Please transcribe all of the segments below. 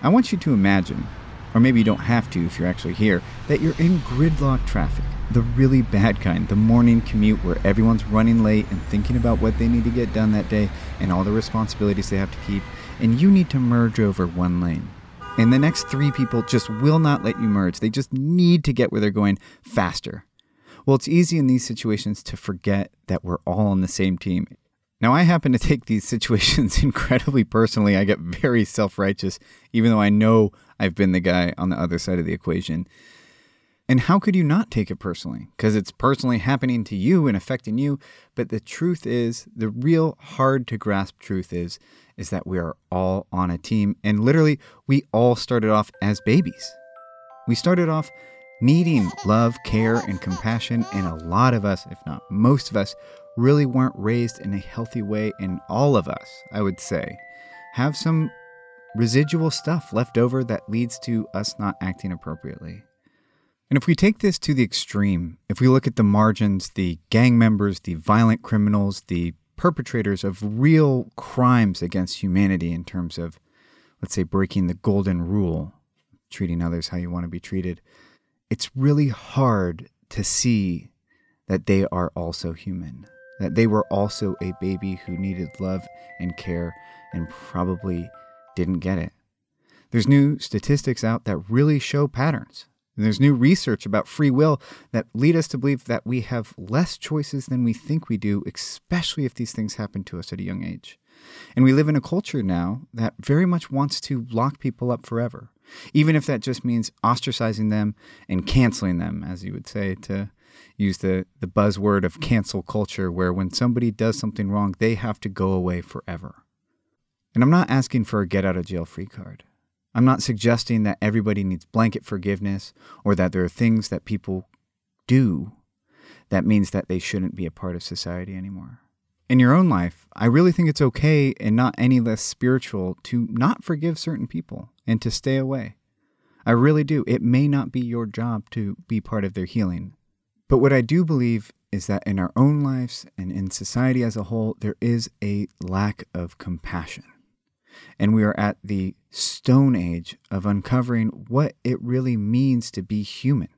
I want you to imagine, or maybe you don't have to if you're actually here, that you're in gridlock traffic. The really bad kind, the morning commute where everyone's running late and thinking about what they need to get done that day and all the responsibilities they have to keep, and you need to merge over one lane. And the next three people just will not let you merge. They just need to get where they're going faster. Well, it's easy in these situations to forget that we're all on the same team. Now, I happen to take these situations incredibly personally. I get very self righteous, even though I know I've been the guy on the other side of the equation. And how could you not take it personally? Because it's personally happening to you and affecting you. But the truth is, the real hard to grasp truth is, is that we are all on a team. And literally, we all started off as babies. We started off needing love, care, and compassion. And a lot of us, if not most of us, really weren't raised in a healthy way. And all of us, I would say, have some residual stuff left over that leads to us not acting appropriately. And if we take this to the extreme, if we look at the margins, the gang members, the violent criminals, the perpetrators of real crimes against humanity in terms of, let's say, breaking the golden rule, treating others how you want to be treated, it's really hard to see that they are also human, that they were also a baby who needed love and care and probably didn't get it. There's new statistics out that really show patterns. There's new research about free will that lead us to believe that we have less choices than we think we do, especially if these things happen to us at a young age. And we live in a culture now that very much wants to lock people up forever even if that just means ostracizing them and canceling them, as you would say, to use the, the buzzword of cancel culture, where when somebody does something wrong, they have to go away forever. And I'm not asking for a get out of jail free card. I'm not suggesting that everybody needs blanket forgiveness or that there are things that people do that means that they shouldn't be a part of society anymore in your own life, I really think it's okay and not any less spiritual to not forgive certain people and to stay away. I really do. It may not be your job to be part of their healing. But what I do believe is that in our own lives and in society as a whole, there is a lack of compassion. And we are at the stone age of uncovering what it really means to be human.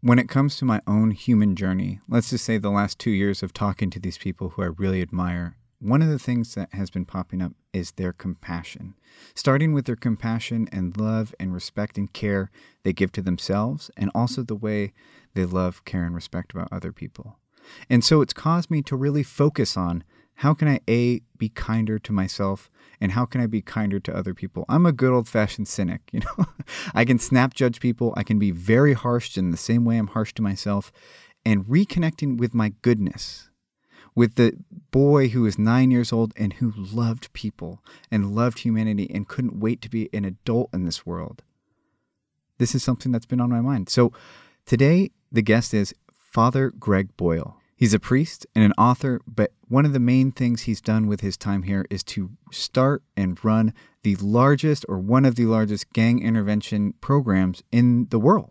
When it comes to my own human journey, let's just say the last two years of talking to these people who I really admire, one of the things that has been popping up is their compassion. Starting with their compassion and love and respect and care they give to themselves, and also the way they love, care, and respect about other people. And so it's caused me to really focus on how can I A, be kinder to myself, and how can I be kinder to other people? I'm a good old fashioned cynic, you know. I can snap judge people, I can be very harsh in the same way I'm harsh to myself, and reconnecting with my goodness, with the boy who was nine years old and who loved people and loved humanity and couldn't wait to be an adult in this world. This is something that's been on my mind. So today, the guest is Father Greg Boyle. He's a priest and an author, but one of the main things he's done with his time here is to start and run the largest or one of the largest gang intervention programs in the world.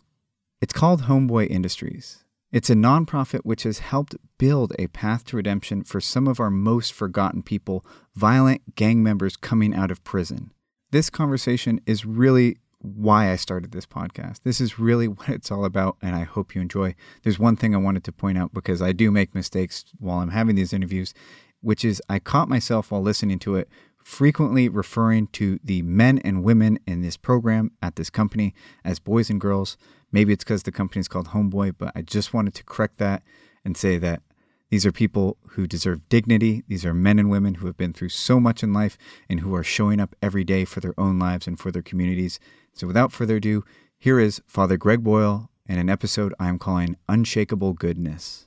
It's called Homeboy Industries. It's a nonprofit which has helped build a path to redemption for some of our most forgotten people, violent gang members coming out of prison. This conversation is really why I started this podcast. This is really what it's all about, and I hope you enjoy. There's one thing I wanted to point out because I do make mistakes while I'm having these interviews, which is I caught myself while listening to it frequently referring to the men and women in this program at this company as boys and girls. Maybe it's because the company is called Homeboy, but I just wanted to correct that and say that these are people who deserve dignity. These are men and women who have been through so much in life and who are showing up every day for their own lives and for their communities. So without further ado, here is Father Greg Boyle in an episode I am calling Unshakable Goodness.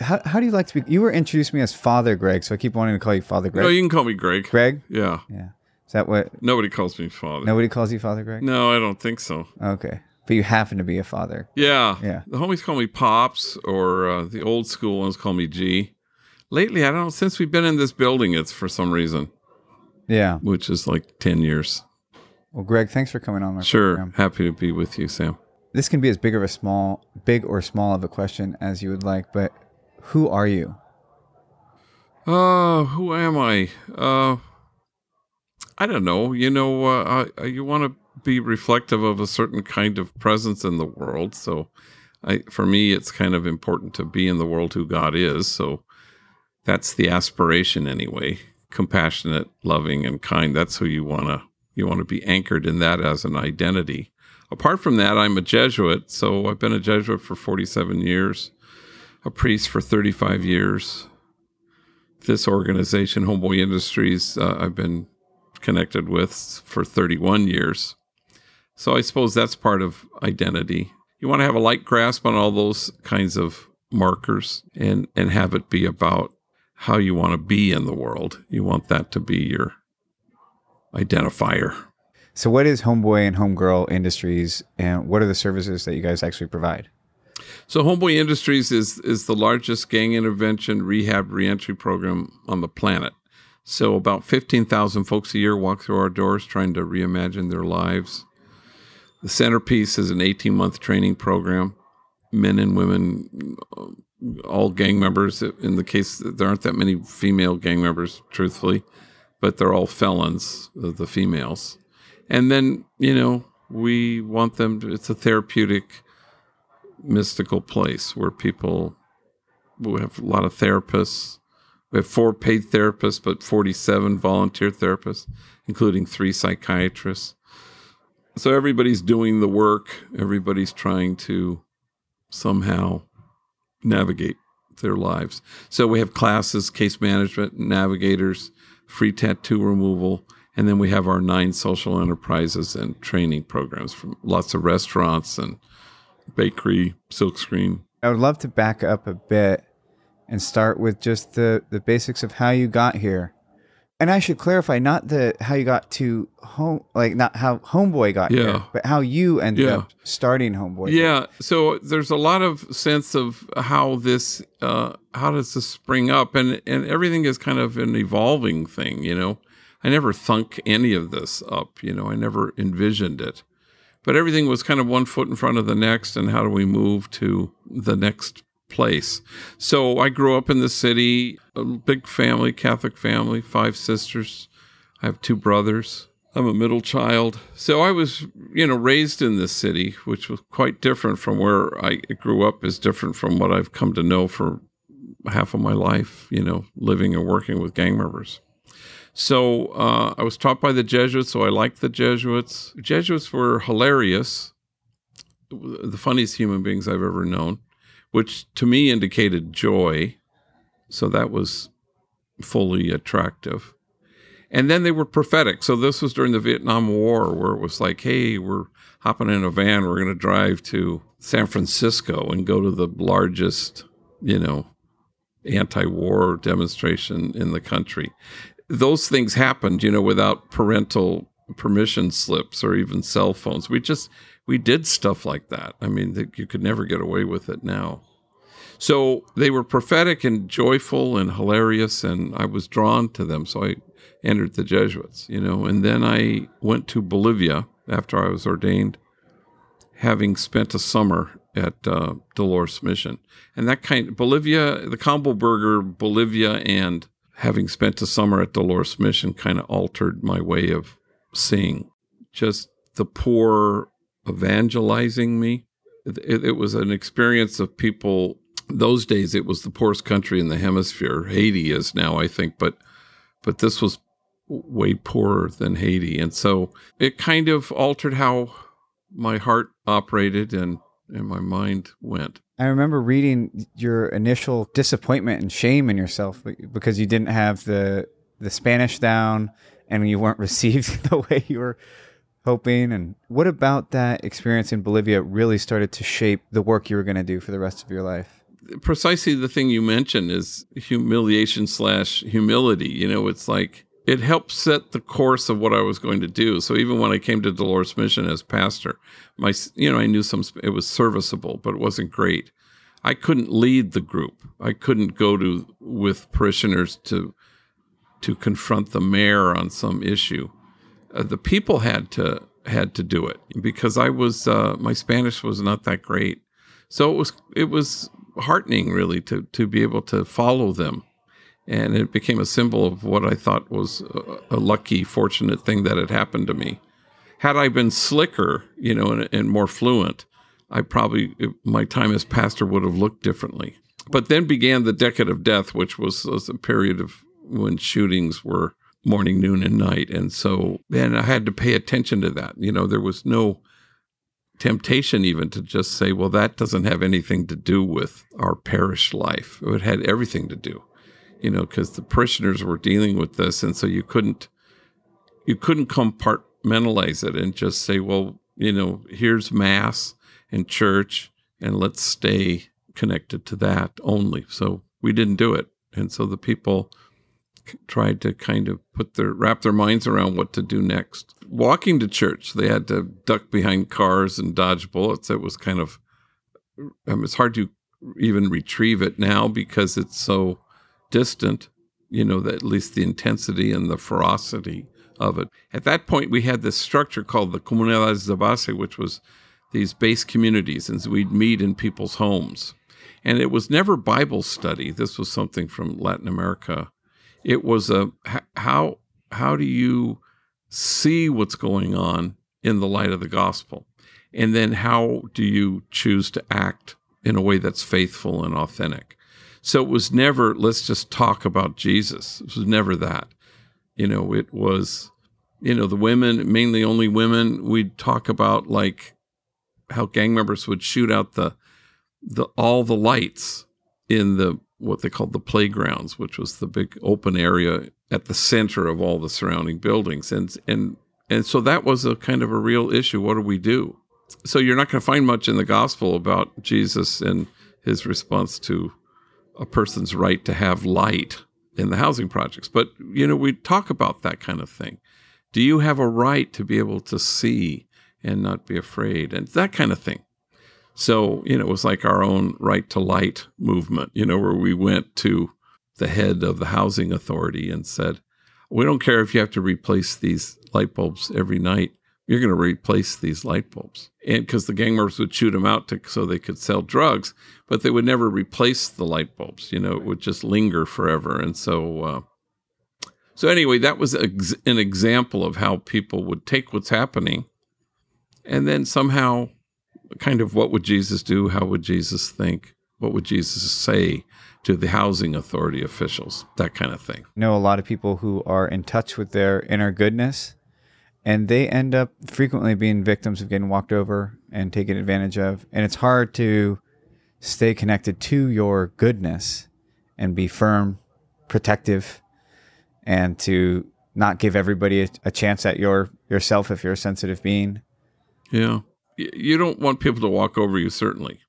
How, how do you like to be? You were introduced me as Father Greg, so I keep wanting to call you Father Greg. No, you can call me Greg. Greg? Yeah. Yeah. Is that what? Nobody calls me father. Nobody calls you Father Greg? No, I don't think so. Okay. But you happen to be a father. Yeah. Yeah. The homies call me Pops, or uh, the old school ones call me G. Lately, I don't know, since we've been in this building, it's for some reason, Yeah. which is like 10 years. Well, Greg, thanks for coming on my Sure. program. Happy to be with you, Sam. This can be as big of a small, big or small of a question as you would like, but who are you? Uh, who am I? Uh, I don't know. You know, uh, I, you want to be reflective of a certain kind of presence in the world. So, I, for me, it's kind of important to be in the world who God is. So, that's the aspiration anyway. Compassionate, loving, and kind. That's who you want to you want to be anchored in that as an identity. Apart from that, I'm a Jesuit, so I've been a Jesuit for 47 years, a priest for 35 years. This organization, Homeboy Industries, uh, I've been connected with for 31 years. So I suppose that's part of identity. You want to have a light grasp on all those kinds of markers and and have it be about how you want to be in the world. You want that to be your identifier. So, what is Homeboy and Homegirl Industries, and what are the services that you guys actually provide? So, Homeboy Industries is is the largest gang intervention rehab reentry program on the planet. So, about fifteen thousand folks a year walk through our doors trying to reimagine their lives. The centerpiece is an eighteen month training program. Men and women, all gang members. In the case, there aren't that many female gang members, truthfully but they're all felons, the females. And then, you know, we want them to, it's a therapeutic, mystical place where people, we have a lot of therapists. We have four paid therapists, but 47 volunteer therapists, including three psychiatrists. So everybody's doing the work, everybody's trying to somehow navigate their lives. So we have classes, case management, navigators, free tattoo removal, and then we have our nine social enterprises and training programs from lots of restaurants and bakery, silkscreen. I would love to back up a bit and start with just the, the basics of how you got here and I should clarify not the how you got to home, like not how Homeboy got yeah. here, but how you ended yeah. up starting Homeboy. Yeah. So there's a lot of sense of how this, uh, how does this spring up, and and everything is kind of an evolving thing. You know, I never thunk any of this up. You know, I never envisioned it, but everything was kind of one foot in front of the next, and how do we move to the next place. So I grew up in the city, a big family, Catholic family, five sisters. I have two brothers. I'm a middle child. So I was, you know, raised in this city, which was quite different from where I grew up, is different from what I've come to know for half of my life, you know, living and working with gang members. So uh, I was taught by the Jesuits, so I liked the Jesuits. Jesuits were hilarious, the funniest human beings I've ever known which to me indicated joy. So that was fully attractive. And then they were prophetic. So this was during the Vietnam War where it was like, hey, we're hopping in a van, we're going to drive to San Francisco and go to the largest, you know, anti war demonstration in the country. Those things happened, you know, without parental permission slips or even cell phones. We just we did stuff like that. I mean, you could never get away with it now. So they were prophetic and joyful and hilarious, and I was drawn to them. So I entered the Jesuits, you know, and then I went to Bolivia after I was ordained, having spent a summer at uh, Dolores Mission, and that kind of, Bolivia, the combo burger, Bolivia, and having spent a summer at Dolores Mission kind of altered my way of seeing. Just the poor evangelizing me. It, it, was an experience of people. Those days, it was the poorest country in the hemisphere. Haiti is now, I think, but but this was way poorer than Haiti, and so it kind of altered how my heart operated and and my mind went. I remember reading your initial disappointment and shame in yourself because you didn't have the the Spanish down and you weren't received the way you were hoping. And what about that experience in Bolivia really started to shape the work you were going to do for the rest of your life? Precisely the thing you mentioned is humiliation slash humility. You know, it's like it helped set the course of what I was going to do. So even when I came to Dolores Mission as pastor, my you know I knew some it was serviceable, but it wasn't great. I couldn't lead the group. I couldn't go to with parishioners to to confront the mayor on some issue uh, the people had to had to do it because I was uh, my Spanish was not that great, so it was it was heartening really to to be able to follow them and it became a symbol of what I thought was a, a lucky, fortunate thing that had happened to me. Had I been slicker, you know, and, and more fluent, I probably my time as pastor would have looked differently. But then began the decade of death, which was, was a period of when shootings were morning, noon, and night, and so and I had to pay attention to that. You know, there was no temptation even to just say, well, that doesn't have anything to do with our parish life. It had everything to do, you know, because the parishioners were dealing with this, and so you couldn't you couldn't compartmentalize it and just say, well, you know, here's mass and church, and let's stay connected to that only. So we didn't do it, and so the people tried to kind of put their wrap their minds around what to do next. Walking to church, they had to duck behind cars and dodge bullets. It was kind of it's hard to even retrieve it now because it's so distant. You know, that at least the intensity and the ferocity of it. At that point, we had this structure called the Comunidades de Base, which was these base communities, and we'd meet in people's homes. And it was never Bible study. This was something from Latin America it was a how how do you see what's going on in the light of the gospel? And then how do you choose to act in a way that's faithful and authentic? So it was never, let's just talk about Jesus. It was never that. You know, it was, you know, the women, mainly only women, we'd talk about like how gang members would shoot out the, the all the lights in the what they called the playgrounds, which was the big open area at the center of all the surrounding buildings. And and and so that was a kind of a real issue. What do we do? So you're not going to find much in the gospel about Jesus and his response to a person's right to have light in the housing projects. But you know, we talk about that kind of thing. Do you have a right to be able to see and not be afraid and that kind of thing? So, you know, it was like our own right to light movement, you know, where we went to the head of the housing authority and said, we don't care if you have to replace these light bulbs every night. You're going to replace these light bulbs. And because the gang members would shoot them out to, so they could sell drugs, but they would never replace the light bulbs. You know, it would just linger forever. And so, uh, so anyway, that was an example of how people would take what's happening and then somehow kind of what would Jesus do? How would Jesus think? What would Jesus say to the housing authority officials? That kind of thing. I know a lot of people who are in touch with their inner goodness and they end up frequently being victims of getting walked over and taken advantage of. And it's hard to stay connected to your goodness and be firm, protective, and to not give everybody a, a chance at your yourself if you're a sensitive being. Yeah you don't want people to walk over you, certainly.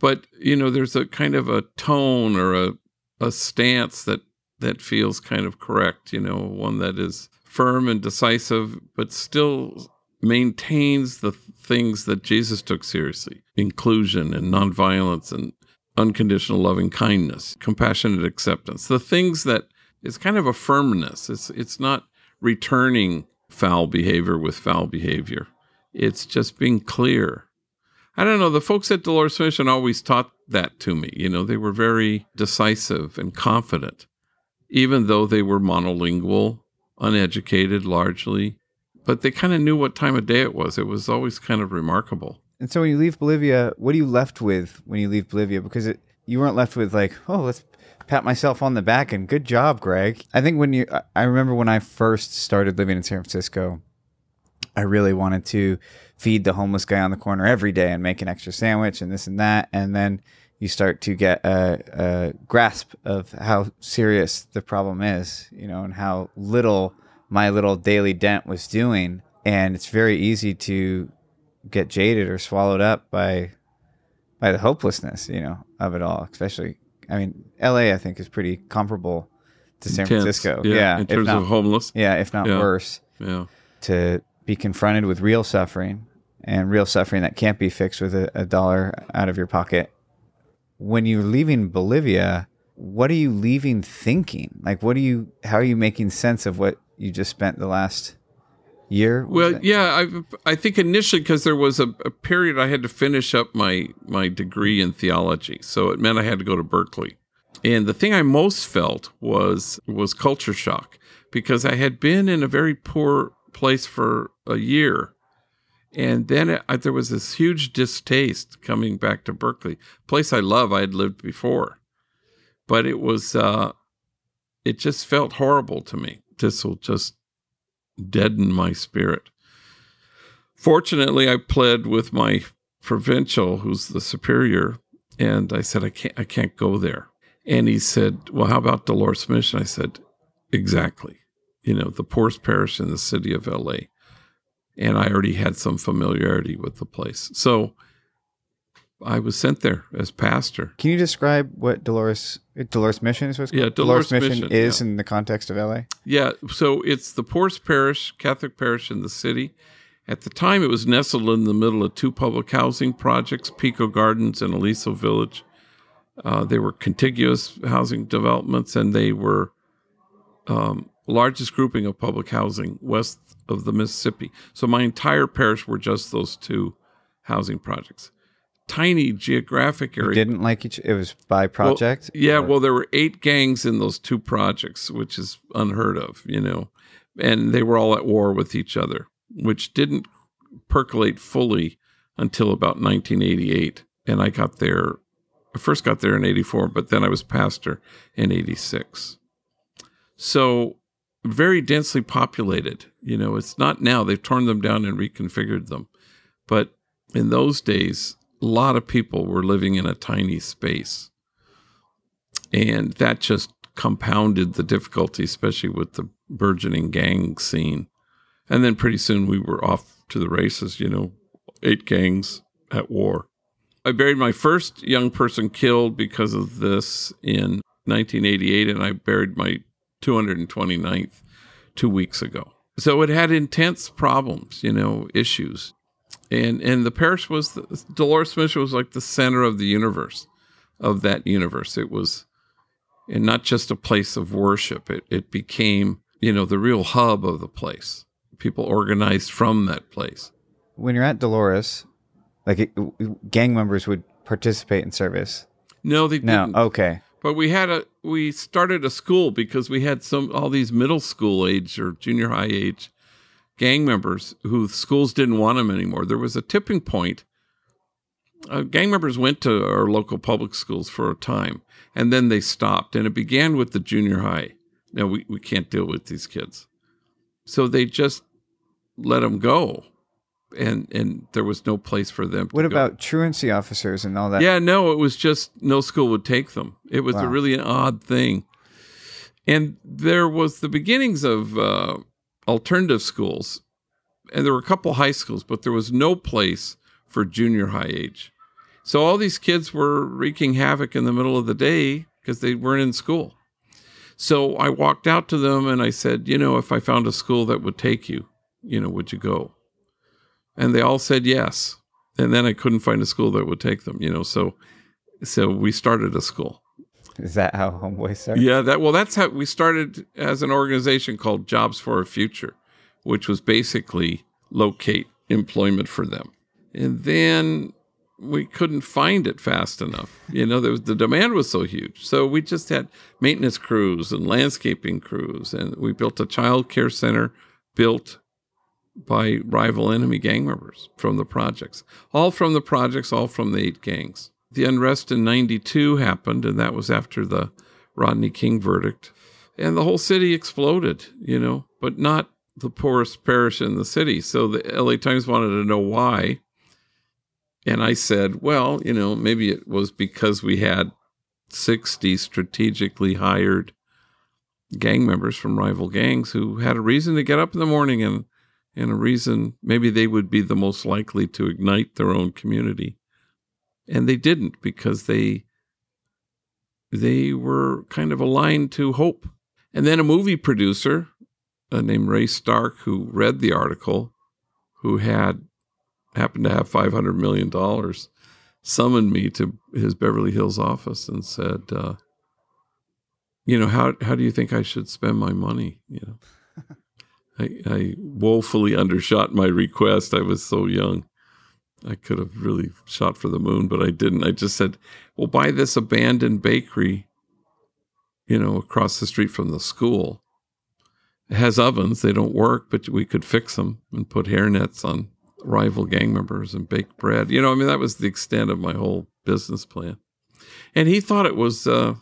But, you know, there's a kind of a tone or a, a stance that, that feels kind of correct, you know, one that is firm and decisive, but still maintains the things that Jesus took seriously inclusion and nonviolence and unconditional loving kindness, compassionate acceptance, the things that is kind of a firmness. It's, it's not returning foul behavior with foul behavior. It's just being clear. I don't know. The folks at Dolores Mission always taught that to me. You know, they were very decisive and confident, even though they were monolingual, uneducated largely, but they kind of knew what time of day it was. It was always kind of remarkable. And so when you leave Bolivia, what are you left with when you leave Bolivia? Because it, you weren't left with like, oh, let's pat myself on the back and good job, Greg. I think when you, I remember when I first started living in San Francisco, I really wanted to feed the homeless guy on the corner every day and make an extra sandwich and this and that. And then you start to get a, a grasp of how serious the problem is, you know, and how little my little daily dent was doing. And it's very easy to get jaded or swallowed up by by the hopelessness, you know, of it all. Especially, I mean, L.A. I think is pretty comparable to San Intense, Francisco. Yeah, yeah, in terms not, of homeless. Yeah, if not yeah, worse. Yeah. To be confronted with real suffering and real suffering that can't be fixed with a, a dollar out of your pocket. When you're leaving Bolivia, what are you leaving thinking? Like, what are you, how are you making sense of what you just spent the last year? Well, yeah, I, I think initially because there was a, a, period I had to finish up my, my degree in theology. So it meant I had to go to Berkeley. And the thing I most felt was was culture shock because I had been in a very poor place for a year. And then it, I, there was this huge distaste coming back to Berkeley, place I love. I had lived before, but it was uh, it just felt horrible to me. This will just deaden my spirit. Fortunately, I pled with my provincial, who's the superior, and I said I can't I can't go there. And he said, "Well, how about Dolores Mission?" I said, "Exactly. You know, the poorest parish in the city of L.A." And I already had some familiarity with the place, so I was sent there as pastor. Can you describe what Dolores Dolores Mission is? Yeah, Dolores Mission, Mission, is yeah. in the context of LA. Yeah, so it's the poorest parish, Catholic parish in the city. At the time, it was nestled in the middle of two public housing projects, Pico Gardens and Aliso Village. Uh, they were contiguous housing developments, and they were um, largest grouping of public housing west of the Mississippi. So my entire parish were just those two housing projects. Tiny geographic area. Didn't like each. It was by project. Well, yeah, Or- well, there were eight gangs in those two projects, which is unheard of, you know, and they were all at war with each other, which didn't percolate fully until about 1988. And I got there, I first got there in 84, but then I was pastor in 86. So very densely populated, you know, it's not now. They've torn them down and reconfigured them. But in those days, a lot of people were living in a tiny space. And that just compounded the difficulty, especially with the burgeoning gang scene. And then pretty soon we were off to the races, you know, eight gangs at war. I buried my first young person killed because of this in 1988, and I buried my 229th two weeks ago. So it had intense problems, you know, issues and and the parish was the, Dolores Mission was like the center of the universe of that universe. It was, and not just a place of worship. It it became you know the real hub of the place. People organized from that place. when you're at Dolores, like it, gang members would participate in service. No, they No, didn't. okay. But we had a we started a school because we had some all these middle school age or junior high age gang members who schools didn't want them anymore. There was a tipping point. Uh, gang members went to our local public schools for a time, and then they stopped. And it began with the junior high. Now we, we can't deal with these kids, so they just let them go, and and there was no place for them. What to go. about truancy officers and all that? Yeah, no, it was just no school would take them. It was a really an odd thing. And there was the beginnings of uh, alternative schools, and there were a couple high schools, but there was no place for junior high age. So all these kids were wreaking havoc in the middle of the day because they weren't in school. So I walked out to them and I said, you know, if I found a school that would take you, you know, would you go? And they all said yes and then I couldn't find a school that would take them, you know. So, so we started a school. Is that how homeboys started? Yeah, that well, that's how we started as an organization called Jobs for a Future, which was basically locate employment for them, and then we couldn't find it fast enough. You know, there was, the demand was so huge, so we just had maintenance crews and landscaping crews, and we built a child care center built by rival enemy gang members from the projects. All from the projects, all from the eight gangs. The unrest in 92 happened, and that was after the Rodney King verdict. And the whole city exploded, you know, but not the poorest parish in the city. So the LA Times wanted to know why. And I said, well, you know, maybe it was because we had 60 strategically hired gang members from rival gangs who had a reason to get up in the morning and and a reason maybe they would be the most likely to ignite their own community. And they didn't because they they were kind of aligned to hope. And then a movie producer uh, named ray stark who read the article who had happened to have 500 million dollars summoned me to his beverly hills office and said uh, you know how how do you think i should spend my money? You know I, I woefully undershot my request. I was so young. I could have really shot for the moon, but I didn't. I just said, well, buy this abandoned bakery you know, across the street from the school. It has ovens. They don't work, but we could fix them and put hair nets on rival gang members and bake bread. You know, I mean, that was the extent of my whole business plan. And he thought it was uh,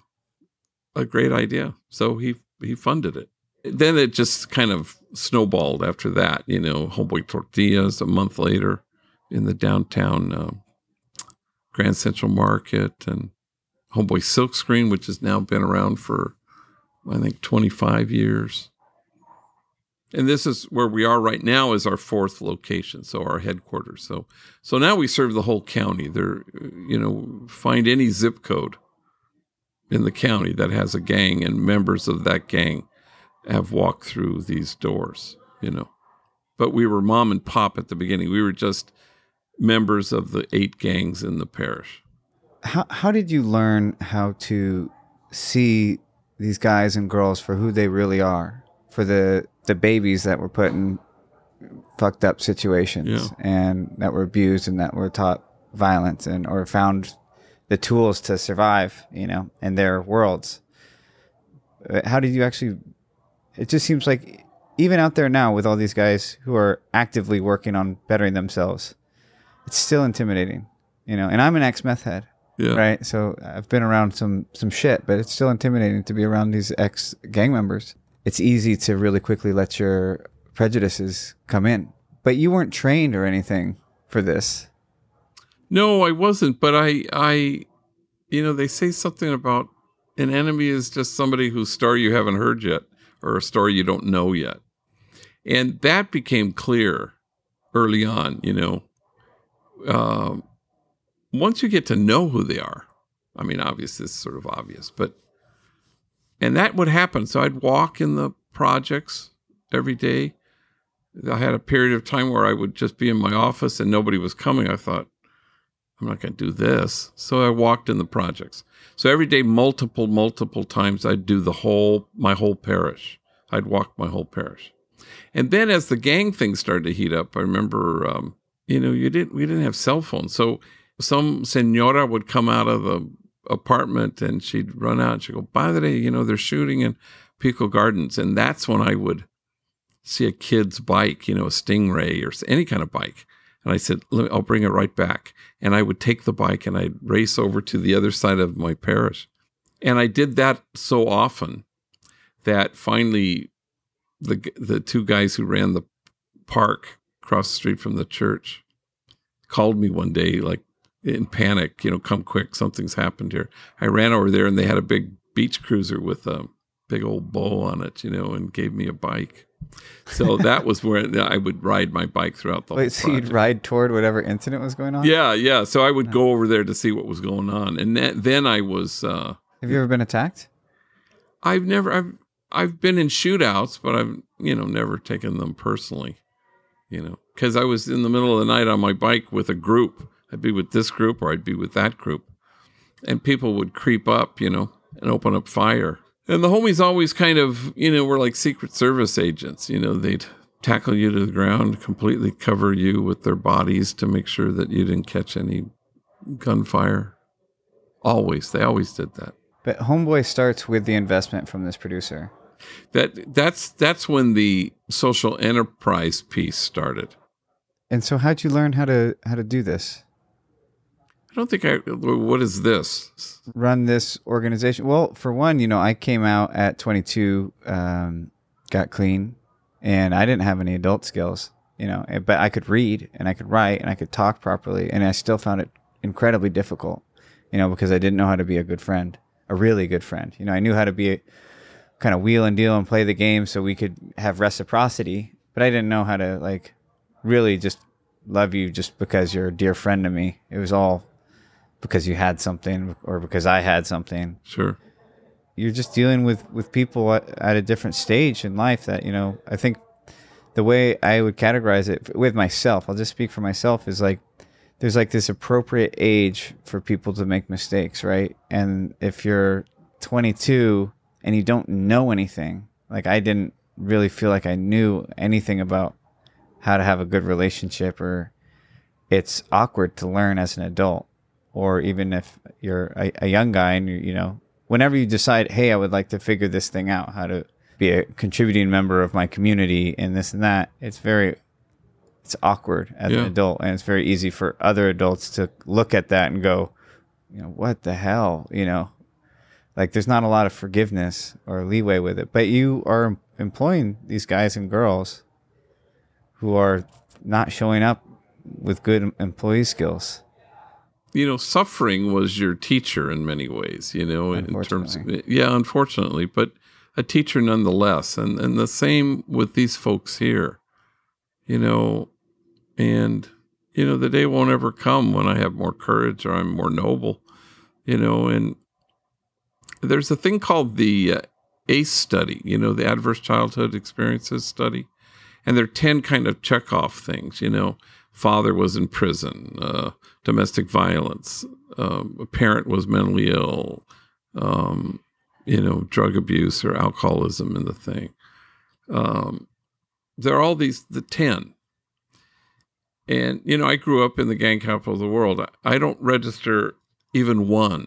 a great idea, so he he funded it. Then it just kind of snowballed after that. You know, Homeboy Tortillas a month later in the downtown uh, Grand Central Market and Homeboy Silkscreen, which has now been around for I think 25 years. And this is where we are right now is our fourth location, so our headquarters. So so now we serve the whole county. There you know, find any zip code in the county that has a gang and members of that gang have walked through these doors, you know. But we were mom and pop at the beginning. We were just members of the eight gangs in the parish. How how did you learn how to see these guys and girls for who they really are? For the the babies that were put in fucked up situations Yeah. and that were abused and that were taught violence and or found the tools to survive, you know, in their worlds. Uh, How did you actually it just seems like even out there now with all these guys who are actively working on bettering themselves, it's still intimidating, you know. And I'm an ex meth head, Yeah. right? So I've been around some some shit, but it's still intimidating to be around these ex gang members. It's easy to really quickly let your prejudices come in. But you weren't trained or anything for this. No, I wasn't, but I I you know, they say something about an enemy is just somebody whose story you haven't heard yet or a story you don't know yet. And that became clear early on, you know. Um, once you get to know who they are, I mean, obviously, it's sort of obvious, but, and that would happen. So I'd walk in the projects every day. I had a period of time where I would just be in my office and nobody was coming. I thought, I'm not going to do this. So I walked in the projects. So every day, multiple, multiple times, I'd do the whole, my whole parish. I'd walk my whole parish. And then as the gang thing started to heat up, I remember, um, you know, you didn't, we didn't have cell phones. So some senora would come out of the apartment and she'd run out and she'd go, Padre, you know, they're shooting in Pico Gardens. And that's when I would see a kid's bike, you know, a Stingray or any kind of bike. And I said, Let me, I'll bring it right back. And I would take the bike and I'd race over to the other side of my parish. And I did that so often that finally the, the two guys who ran the park across the street from the church called me one day, like in panic, you know, come quick, something's happened here. I ran over there and they had a big beach cruiser with a big old bow on it, you know, and gave me a bike. So that was where I would ride my bike throughout the whole Wait, so you'd ride toward whatever incident was going on? Yeah, yeah. So I would go over there to see what was going on, and that, then I was. Uh, Have you ever been attacked? I've never. I've I've been in shootouts, but I've you know never taken them personally. You know, because I was in the middle of the night on my bike with a group. I'd be with this group or I'd be with that group, and people would creep up, you know, and open up fire. And the homies always kind of, you know, were like Secret Service agents. You know, they'd tackle you to the ground, completely cover you with their bodies to make sure that you didn't catch any gunfire. Always, they always did that. But Homeboy starts with the investment from this producer. That that's that's when the social enterprise piece started. And so how'd you learn how to how to do this? I don't think I. What is this? Run this organization? Well, for one, you know, I came out at 22, um, got clean, and I didn't have any adult skills, you know, eh, but I could read and I could write and I could talk properly, and I still found it incredibly difficult, you know, because I didn't know how to be a good friend, a really good friend. You know, I knew how to be kind of wheel and deal and play the game so we could have reciprocity, but I didn't know how to like really just love you just because you're a dear friend to me. It was all because you had something or because I had something. Sure. You're just dealing with with people at, at a different stage in life that, you know, I think the way I would categorize it with myself, I'll just speak for myself is like there's like this appropriate age for people to make mistakes, right? And if you're 22 and you don't know anything, like I didn't really feel like I knew anything about how to have a good relationship or it's awkward to learn as an adult or even if you're a, a young guy and you, you know whenever you decide, hey, I would like to figure this thing out, how to be a contributing member of my community and this and that, it's very it's awkward as Yeah. an adult and it's very easy for other adults to look at that and go, you know, what the hell, you know? Like there's not a lot of forgiveness or leeway with it. But you are employing these guys and girls who are not showing up with good employee skills. You know, suffering was your teacher in many ways, you know, in terms of, yeah, unfortunately, but a teacher nonetheless. And, and the same with these folks here, you know, and, you know, the day won't ever come when I have more courage or I'm more noble, you know, and there's a thing called the uh, ACE study, you know, the Adverse Childhood Experiences study. And there are 10 kind of check off things, you know, father was in prison, uh, domestic violence, um, a parent was mentally ill, um, you know, drug abuse or alcoholism in the thing. Um, there are all these, the 10. And, you know, I grew up in the gang capital of the world. I- don't register even one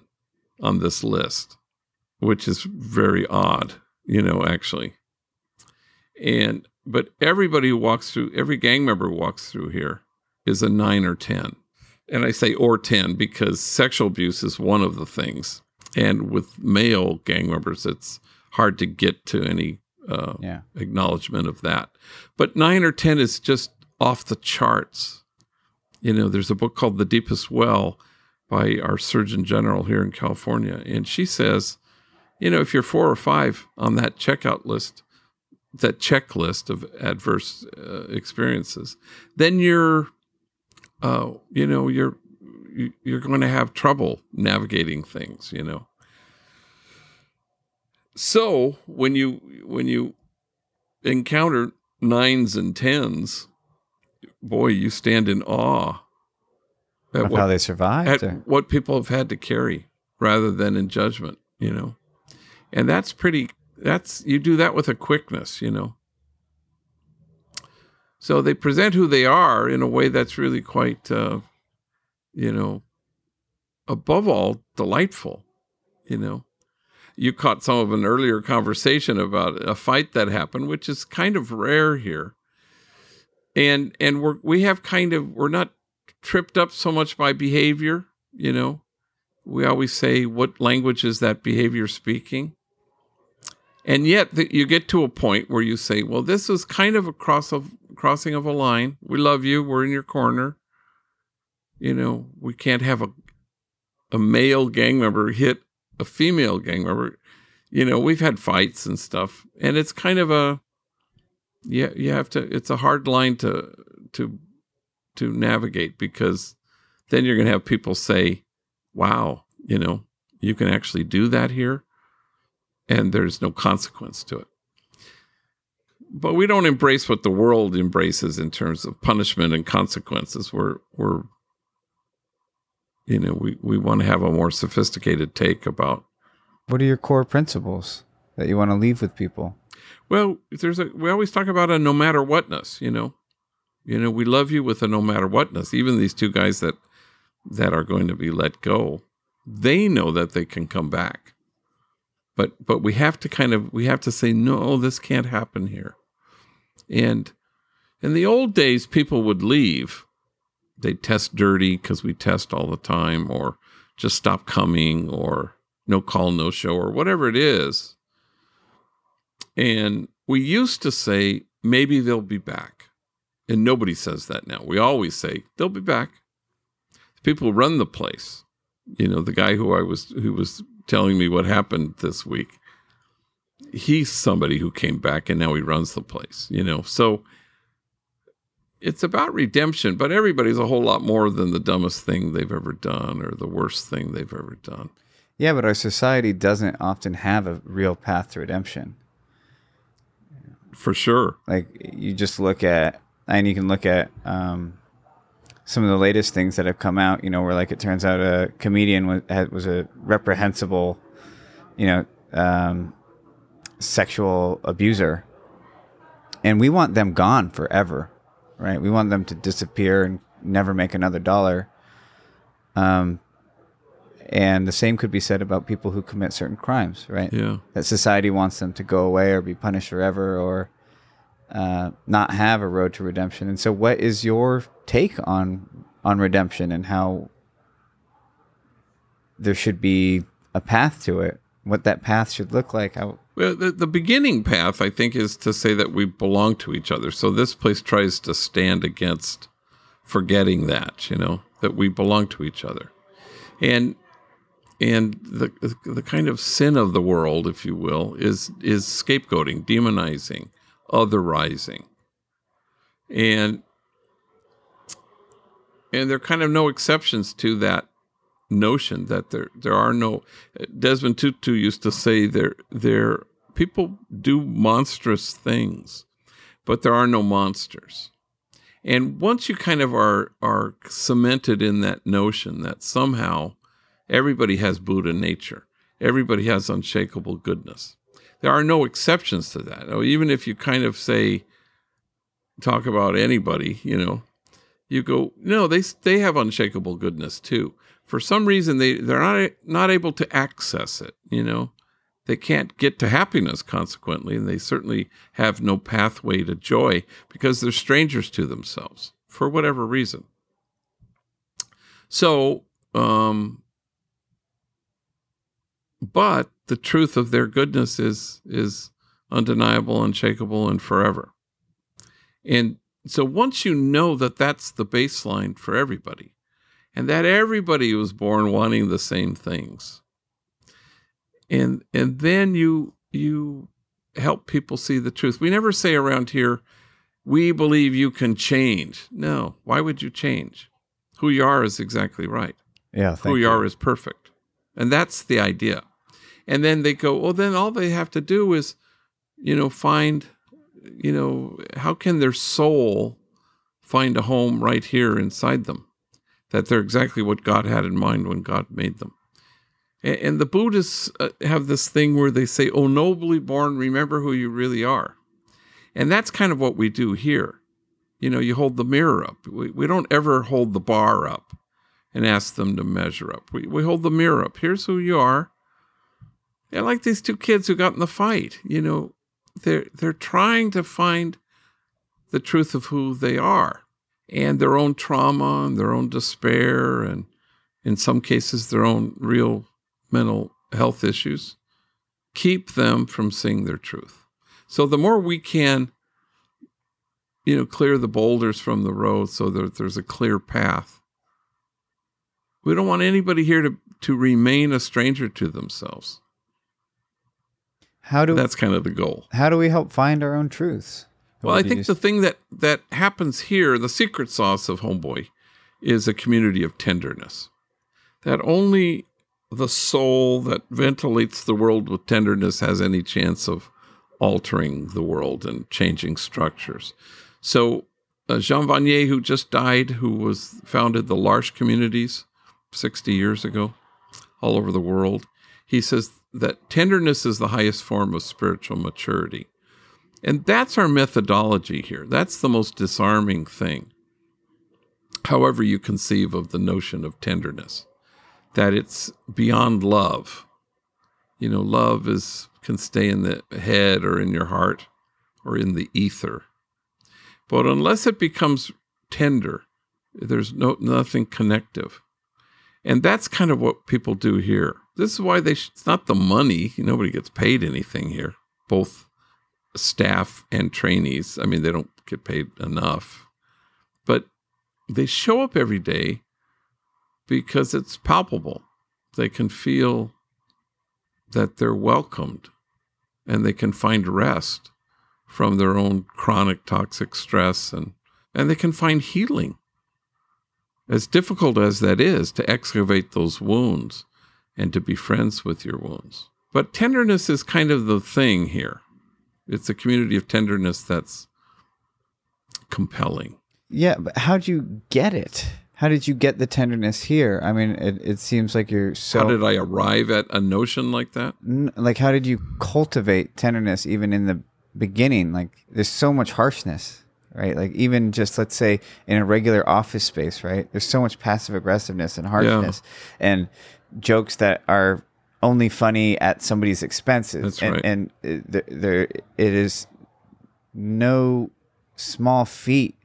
on this list, which is very odd, you know, actually. And, but everybody who walks through, every gang member walks through here is a nine or 10. And I say or 10 because sexual abuse is one of the things. And with male gang members, it's hard to get to any uh, Yeah. acknowledgement of that. But nine or 10 is just off the charts. You know, there's a book called The Deepest Well by our Surgeon General here in California. And she says, you know, if you're four or five on that checkout list, that checklist of adverse uh, experiences, then you're, uh, you know, you're, you- you're going to have trouble navigating things, you know. So when you when you encounter nines and tens, boy, you stand in awe at Of what, how they survived. at or- what people have had to carry rather than in judgment, you know. And that's pretty that's you do that with a quickness, you know. So they present who they are in a way that's really quite uh, you know, above all delightful, you know. You caught some of an earlier conversation about a fight that happened, which is kind of rare here. And and we're we have kind of we're not tripped up so much by behavior, you know. We always say, what language is that behavior speaking? And yet the, you get to a point where you say, well, this is kind of a cross of crossing of a line. We love you. We're in your corner. You know, we can't have a a male gang member hit a female gang member. You know, we've had fights and stuff, and it's kind of a yeah, you have to. It's a hard line to to to navigate because then you're going to have people say, "Wow, you know, you can actually do that here," and there's no consequence to it. But we don't embrace what the world embraces in terms of punishment and consequences. We're we're you know we we want to have a more sophisticated take about what are your core principles that you want to leave with people? Well, there's a we always talk about a no matter whatness, you know. You know, we love you with a no matter whatness. Even these two guys that that are going to be let go, they know that they can come back. But but we have to kind of we have to say no, this can't happen here. And in the old days people would leave. They'd test dirty because we test all the time or just stop coming or no call no show or whatever it is. And we used to say, maybe they'll be back. And nobody says that now. We always say, they'll be back. People run the place, you know, the guy who I was, who was telling me what happened this week, he's somebody who came back and now he runs the place, you know. So it's about redemption, but everybody's a whole lot more than the dumbest thing they've ever done or the worst thing they've ever done. Yeah, but our society doesn't often have a real path to redemption. For sure. Like you just look at, and you can look at um, some of the latest things that have come out. You know, where like it turns out a comedian was had, was a reprehensible, you know, um, sexual abuser, and we want them gone forever, right? We want them to disappear and never make another dollar. Um, And the same could be said about people who commit certain crimes, right? Yeah. That society wants them to go away or be punished forever or uh, not have a road to redemption. And so, what is your take on on redemption and how there should be a path to it? What that path should look like? How, Well, the, the beginning path, I think, is to say that we belong to each other. So this place tries to stand against forgetting that, you know, that we belong to each other. And and the the kind of sin of the world, if you will, is is scapegoating, demonizing, otherizing. And and there are kind of no exceptions to that notion that there there are no Desmond Tutu used to say there there people do monstrous things, but there are no monsters. And once you kind of are are cemented in that notion that somehow everybody has Buddha nature, everybody has unshakable goodness. There are no exceptions to that. Even if you kind of say talk about anybody, you know, you go, no, they they have unshakable goodness too. For some reason, they they're not not able to access it. You know, they can't get to happiness. Consequently, and they certainly have no pathway to joy because they're strangers to themselves for whatever reason. So, um, but the truth of their goodness is is undeniable, unshakable, and forever. And so once you know that that's the baseline for everybody, and that everybody was born wanting the same things, and and then you you help people see the truth. We never say around here, we believe you can change. No, why would you change? Who you are is exactly right. yeah, Who you are is perfect, and that's the idea. And then they go, well, then all they have to do is, you know, find you know, how can their soul find a home right here inside them? That they're exactly what God had in mind when God made them. And, the Buddhists uh, have this thing where they say, Oh, nobly born, remember who you really are. And that's kind of what we do here. You know, you hold the mirror up. We, we don't ever hold the bar up and ask them to measure up. We, we hold the mirror up. Here's who you are. Yeah, like these two kids who got in the fight. You know, they're they're trying to find the truth of who they are and their own trauma and their own despair and in some cases their own real mental health issues keep them from seeing their truth so the more we can you know clear the boulders from the road so that there's a clear path we don't want anybody here to to remain a stranger to themselves How do that's kind of the goal how do we help find our own truths? Well, I think the thing that that happens here, the secret sauce of Homeboy, is a community of tenderness. That only the soul that ventilates the world with tenderness has any chance of altering the world and changing structures. So, uh, Jean Vanier, who just died, who was founded the L'Arche communities 60 years ago, all over the world, he says that tenderness is the highest form of spiritual maturity. And that's our methodology here. That's the most disarming thing. However, you conceive of the notion of tenderness, that it's beyond love. You know, love is can stay in the head or in your heart or in the ether. But unless it becomes tender, there's no nothing connective. And that's kind of what people do here. This is why they sh- it's not the money. Nobody gets paid anything here. Both staff and trainees. I mean, they don't get paid enough, but they show up every day because it's palpable. They can feel that they're welcomed and they can find rest from their own chronic toxic stress and, and they can find healing. As difficult as that is to excavate those wounds and to be friends with your wounds. But tenderness is kind of the thing here it's a community of tenderness that's compelling. Yeah, but how'd you get it? How did you get the tenderness here? I mean, it, it seems like you're so How did I arrive at a notion like that? Like how did you cultivate tenderness even in the beginning? Like there's so much harshness. right? Like even just let's say in a regular office space, right? There's so much passive aggressiveness and harshness and jokes that are only funny at somebody's expenses. That's and, right. And there, there, it is no small feat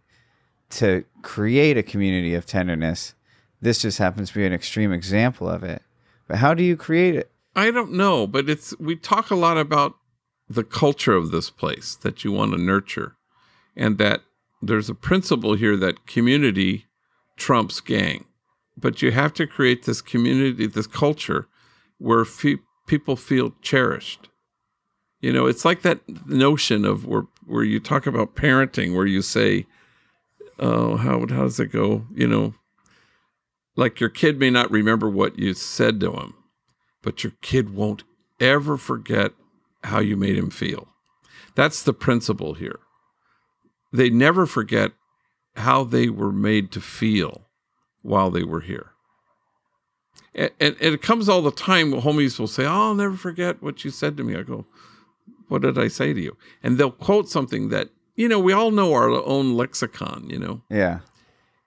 to create a community of tenderness. This just happens to be an extreme example of it. But how do you create it? I don't know, but it's we talk a lot about the culture of this place that you want to nurture, and that there's a principle here that community trumps gang, but you have to create this community, this culture where fe- people feel cherished. You know, it's like that notion of where where you talk about parenting, where you say, "Oh, how how does it go?" You know, like your kid may not remember what you said to him, but your kid won't ever forget how you made him feel. That's the principle here. They never forget how they were made to feel while they were here. And, and, and it comes all the time. Homies will say, oh, I'll never forget what you said to me. I go, What did I say to you? And they'll quote something that, you know, we all know our own lexicon, you know Yeah.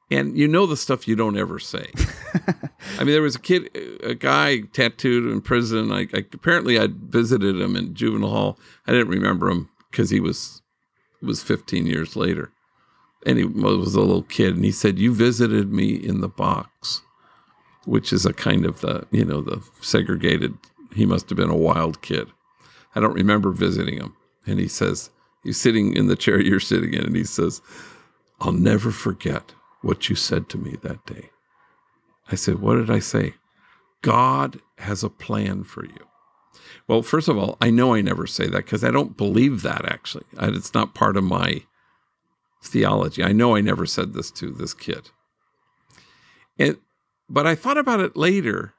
and you know the stuff you don't ever say. I mean, there was a kid, a guy tattooed in prison. I, I apparently I visited him in juvenile hall. I didn't remember him because he was was 15 years later, and he was a little kid. And he said, "You visited me in the box," which is a kind of the you know the segregated. He must have been a wild kid. I don't remember visiting him. And he says he's sitting in the chair you're sitting in, and he says, "I'll never forget." what you said to me that day. I said, What did I say? God has a plan for you. Well, first of all, I know I never say that because I don't believe that actually. It's not part of my theology. I know I never said this to this kid. And, but I thought about it later,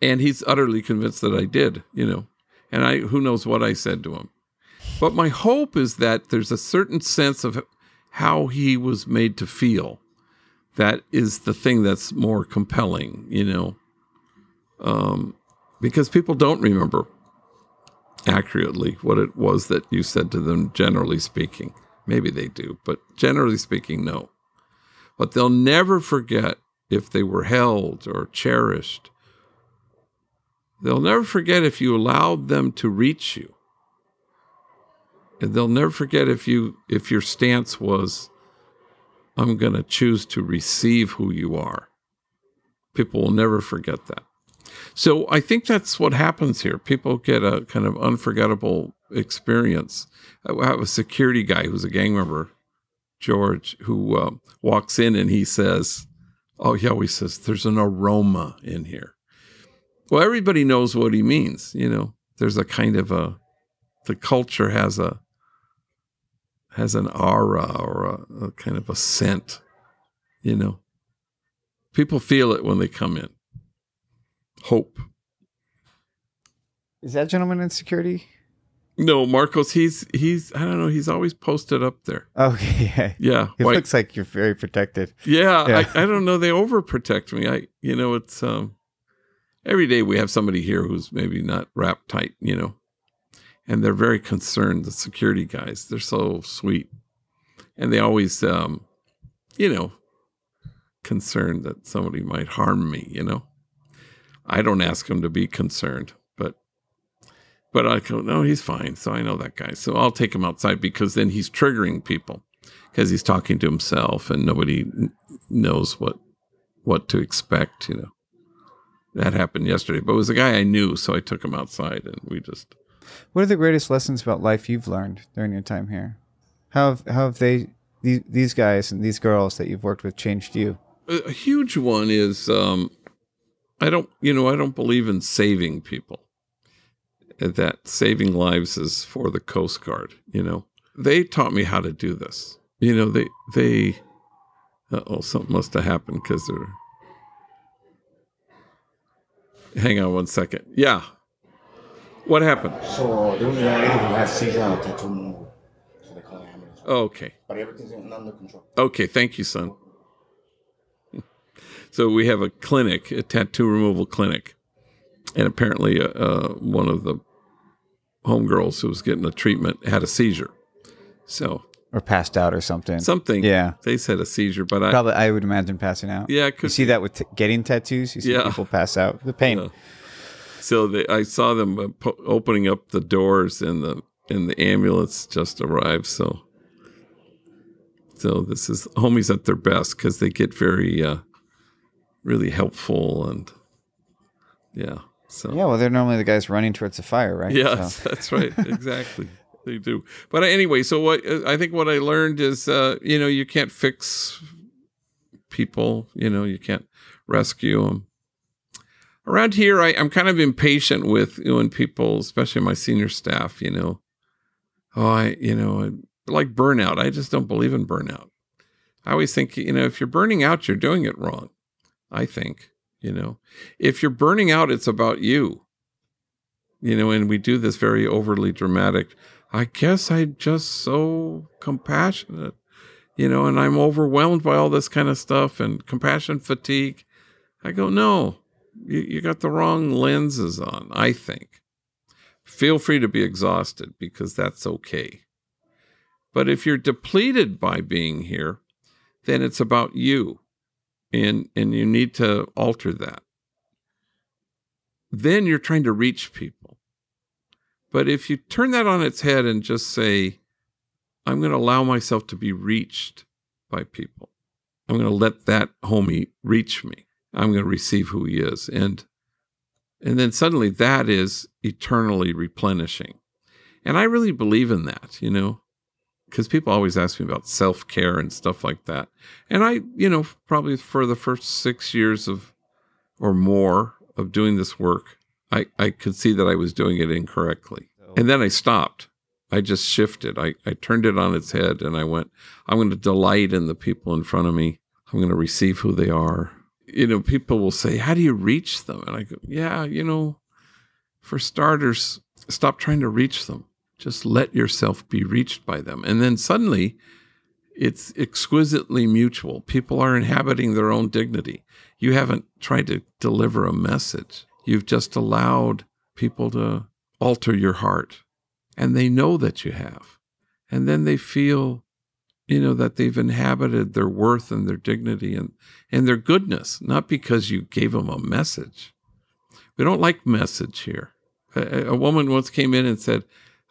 and he's utterly convinced that I did, you know. And I who knows what I said to him. But my hope is that there's a certain sense of how he was made to feel. That is the thing that's more compelling, you know, um, because people don't remember accurately what it was that you said to them, generally speaking. Maybe they do, but generally speaking, no. But they'll never forget if they were held or cherished. They'll never forget if you allowed them to reach you and they'll never forget if you if your stance was i'm going to choose to receive who you are people will never forget that so i think that's what happens here people get a kind of unforgettable experience i have a security guy who's a gang member george who uh, walks in and he says oh he always says there's an aroma in here well everybody knows what he means you know there's a kind of a the culture has a has an aura or a, a, kind of a scent, you know. People feel it when they come in. Hope. Is that gentleman in security? No, Marcos, he's he's I don't know, he's always posted up there. Okay, yeah. Yeah. It looks like you're very protected. yeah, Yeah. I, I don't know. They overprotect me. I you know, it's um every day we have somebody here who's maybe not wrapped tight, you know. And they're very concerned, the security guys. They're so sweet. And they always um, you know, concerned that somebody might harm me, you know. I don't ask him to be concerned, but but I go, no, he's fine. So I know that guy. So I'll take him outside because then he's triggering people because he's talking to himself and nobody n- knows what what to expect, you know. That happened yesterday, but it was a guy I knew, so I took him outside and we just What are the greatest lessons about life you've learned during your time here? How have, how have they these these guys and these girls that you've worked with changed you? a, a huge one is um, I don't, you know, I don't believe in saving people. That saving lives is for the Coast Guard. You know, they taught me how to do this. You know, they they. Oh, something must have happened because they're. Hang on one second. Yeah. What happened? So there was a young lady who had seizure on a tattoo removal. So they call ambulance. Okay. But everything's under control. Okay, thank you, son. So we have a clinic, a tattoo removal clinic, and apparently, uh, uh, one of the homegirls who was getting the treatment had a seizure, So or passed out or something. something. Yeah. They said a seizure, but I Probably, I would imagine passing out. yeah, You could see that with t- getting tattoos. You see Yeah. people pass out. The pain. Yeah. So they, I saw them uh, po- opening up the doors, and the and the ambulance just arrived. So, so this is homies at their best because they get very, uh, really helpful and yeah. So Yeah, well, they're normally the guys running towards the fire, right? Yes, So- that's right. Exactly. they do. But anyway, so what uh, I think what I learned is, uh, you know, you can't fix people. You know, you can't rescue them. Around here, I, I'm kind of impatient with you know, when people, especially my senior staff, you know, oh, I, you know, I, like burnout. I just don't believe in burnout. I always think, you know, if you're burning out, you're doing it wrong. I think, you know, if you're burning out, it's about you you know, and we do this very overly dramatic. I guess I'm just so compassionate, you know, and I'm overwhelmed by all this kind of stuff and compassion fatigue. I go, no, you, you got the wrong lenses on, I think. Feel free to be exhausted because that's okay. But if you're depleted by being here, then it's about you. And, and you need to alter that then you're trying to reach people. But if you turn that on its head and just say, I'm going to allow myself to be reached by people, I'm going to let that homie reach me. I'm going to receive who he is. And and then suddenly that is eternally replenishing. And I really believe in that, you know, because people always ask me about self care and stuff like that. And I, you know, probably for the first six years of or more of doing this work, I, I could see that I was doing it incorrectly. Oh. And then I stopped. I just shifted. I, I turned it on its head and I went, I'm going to delight in the people in front of me. I'm going to receive who they are. You know, people will say, How do you reach them? And I go, Yeah, you know, for starters, stop trying to reach them. Just let yourself be reached by them. And then suddenly, it's exquisitely mutual. People are inhabiting their own dignity. You haven't tried to deliver a message. You've just allowed people to alter your heart. And they know that you have. And then they feel, you know, that they've inhabited their worth and their dignity and, and their goodness, not because you gave them a message. We don't like message here. A, a woman once came in and said,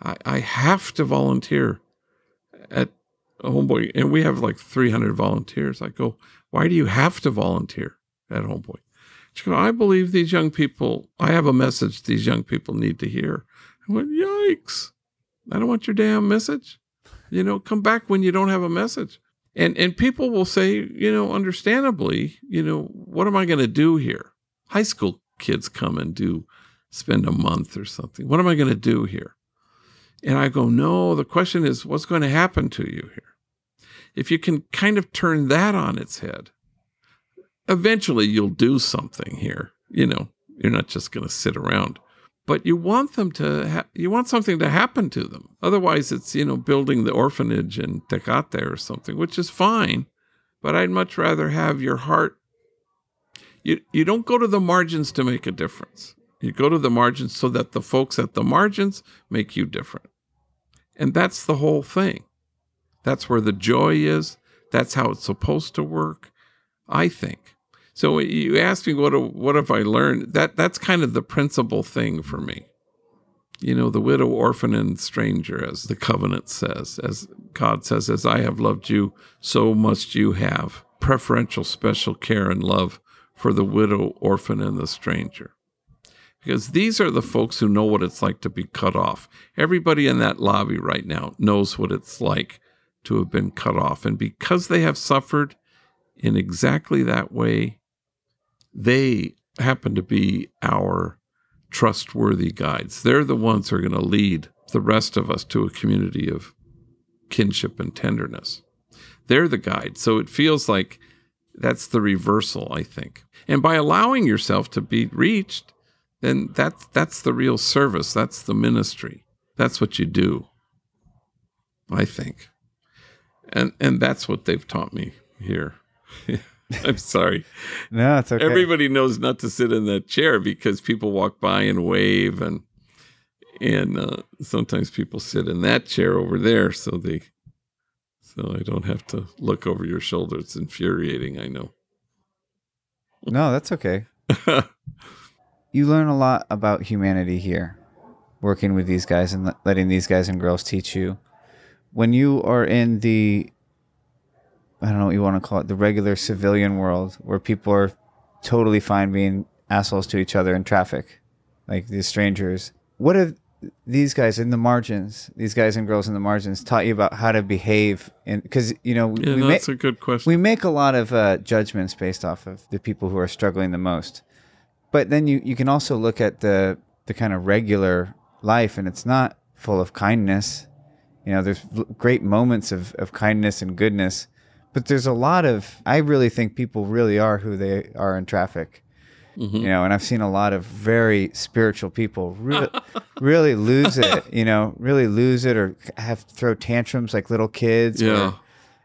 I, I have to volunteer at Homeboy, and we have like 300 volunteers. I go, why do you have to volunteer at Homeboy? She goes, I believe these young people, I have a message these young people need to hear. I went, yikes. I don't want your damn message. You know, come back when you don't have a message. And and people will say, you know, understandably, you know, what am I going to do here? High school kids come and do spend a month or something. What am I going to do here? And I go, no, the question is, what's going to happen to you here? If you can kind of turn that on its head, eventually you'll do something here. You know, you're not just going to sit around, but you want them to, ha- you want something to happen to them. Otherwise, it's, you know, building the orphanage in Tecate or something, which is fine, but I'd much rather have your heart. You, you don't go to the margins to make a difference. You go to the margins so that the folks at the margins make you different. And that's the whole thing. That's where the joy is. That's how it's supposed to work, I think. So you ask me what what have I learned? That that's kind of the principal thing for me. You know, the widow, orphan, and stranger, as the covenant says, as God says, as I have loved you, so must you have preferential special care and love for the widow, orphan, and the stranger because these are the folks who know what it's like to be cut off. Everybody in that lobby right now knows what it's like to have been cut off. And because they have suffered in exactly that way, they happen to be our trustworthy guides. They're the ones who are going to lead the rest of us to a community of kinship and tenderness. They're the guide. So it feels like that's the reversal, I think. And by allowing yourself to be reached, then that's that's the real service. That's the ministry. That's what you do. I think. And and that's what they've taught me here. I'm sorry. No, it's okay. Everybody knows not to sit in that chair because people walk by and wave and and uh, sometimes people sit in that chair over there so they So I don't have to look over your shoulder. It's infuriating, I know. No, that's okay. you learn a lot about humanity here, working with these guys and letting these guys and girls teach you. When you are in the, I don't know what you want to call it, the regular civilian world where people are totally fine being assholes to each other in traffic, like these strangers. What have these guys in the margins, these guys and girls in the margins, taught you about how to behave? And because you know, Yeah, we that's a good question. we make a lot of uh, judgments based off of the people who are struggling the most but then you, you can also look at the the kind of regular life and it's not full of kindness you know there's great moments of, of kindness and goodness but there's a lot of i really think people really are who they are in traffic Mm-hmm. you know and i've seen a lot of very spiritual people really really lose it you know really lose it or have throw tantrums like little kids or- Yeah.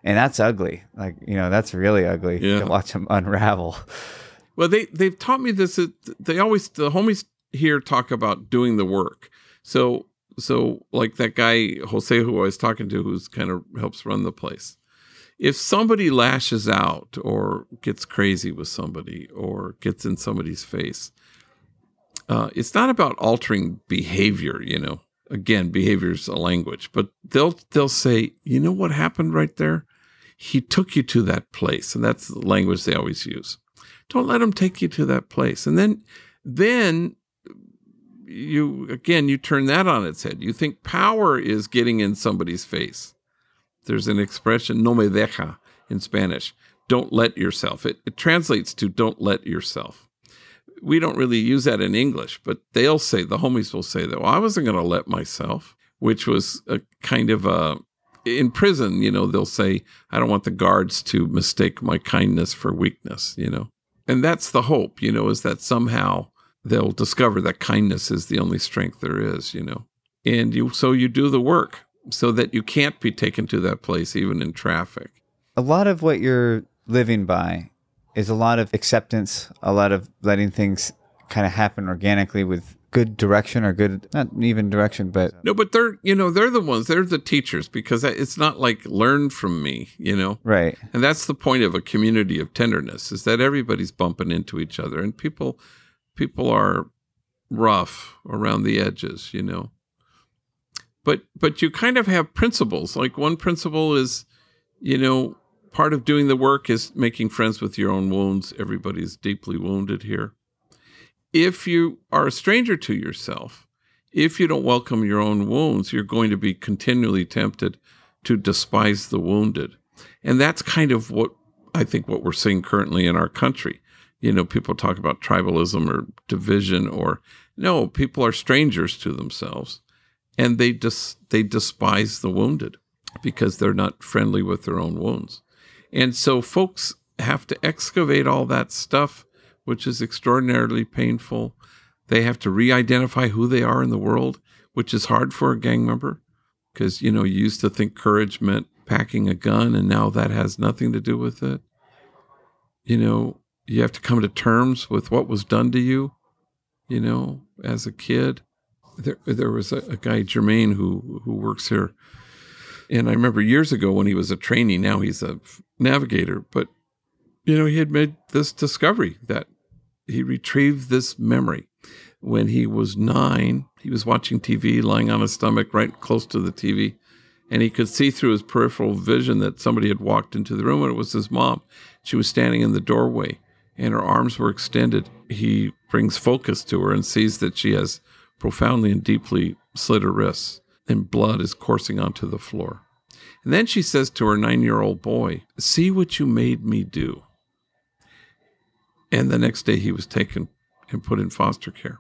and that's ugly. Like you know, that's really ugly Yeah. to watch them unravel. Well, they they've taught me this. They always the homies here talk about doing the work. So so like that guy Jose who I was talking to, who's kind of helps run the place. If somebody lashes out or gets crazy with somebody or gets in somebody's face, uh, it's not about altering behavior. You know, again, behavior's a language, but they'll they'll say, you know what happened right there? He took you to that place, and that's the language they always use don't let them take you to that place. And then then you again you turn that on its head. You think power is getting in somebody's face. There's an expression no me deja in spanish. Don't let yourself. It, it translates to don't let yourself. We don't really use that in english but they'll say the homies will say that well i wasn't going to let myself which was a kind of a in prison you know they'll say i don't want the guards to mistake my kindness for weakness you know and that's the hope you know is that somehow they'll discover that kindness is the only strength there is you know. And you so you do the work so that you can't be taken to that place even in traffic. A lot of what you're living by is a lot of acceptance, a lot of letting things kind of happen organically with good direction or good, not even direction, but no but they're you know they're the ones they're the teachers because it's not like learn from me you know right. And that's the point of a community of tenderness is that everybody's bumping into each other and people people are rough around the edges, you know. But but you kind of have principles. Like one principle is, you know, part of doing the work is making friends with your own wounds. Everybody's deeply wounded here. If you are a stranger to yourself, if you don't welcome your own wounds, you're going to be continually tempted to despise the wounded. And that's kind of what I think what we're seeing currently in our country. You know, people talk about tribalism or division or no, people are strangers to themselves and they dis- they despise the wounded because they're not friendly with their own wounds. And so folks have to excavate all that stuff which is extraordinarily painful. They have to re-identify who they are in the world, which is hard for a gang member because you know you used to think courage meant packing a gun and now that has nothing to do with it. You know you have to come to terms with what was done to you you know as a kid. There, there was a, a guy jermaine who who works here. And i remember years ago when he was a trainee now he's a navigator but you know he had made this discovery that he retrieved this memory when he was nine, he was watching TV, lying on his stomach right close to the TV, and he could see through his peripheral vision that somebody had walked into the room, and it was his mom. She was standing in the doorway, and her arms were extended. He brings focus to her and sees that she has profoundly and deeply slit her wrists, and blood is coursing onto the floor. And then she says to her nine year old boy, See what you made me do. And the next day he was taken and put in foster care.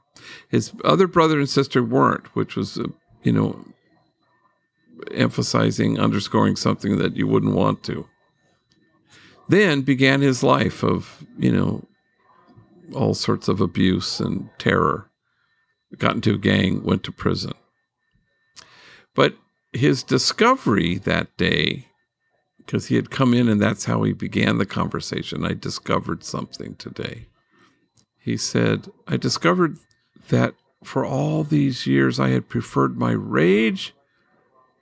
His other brother and sister weren't, which was, uh, you know, emphasizing, underscoring something that you wouldn't want to. Then began his life of, you know, all sorts of abuse and terror. Got into a gang, went to prison. But his discovery that day, because he had come in and that's how he began the conversation, I discovered something today he said, I discovered that for all these years I had preferred my rage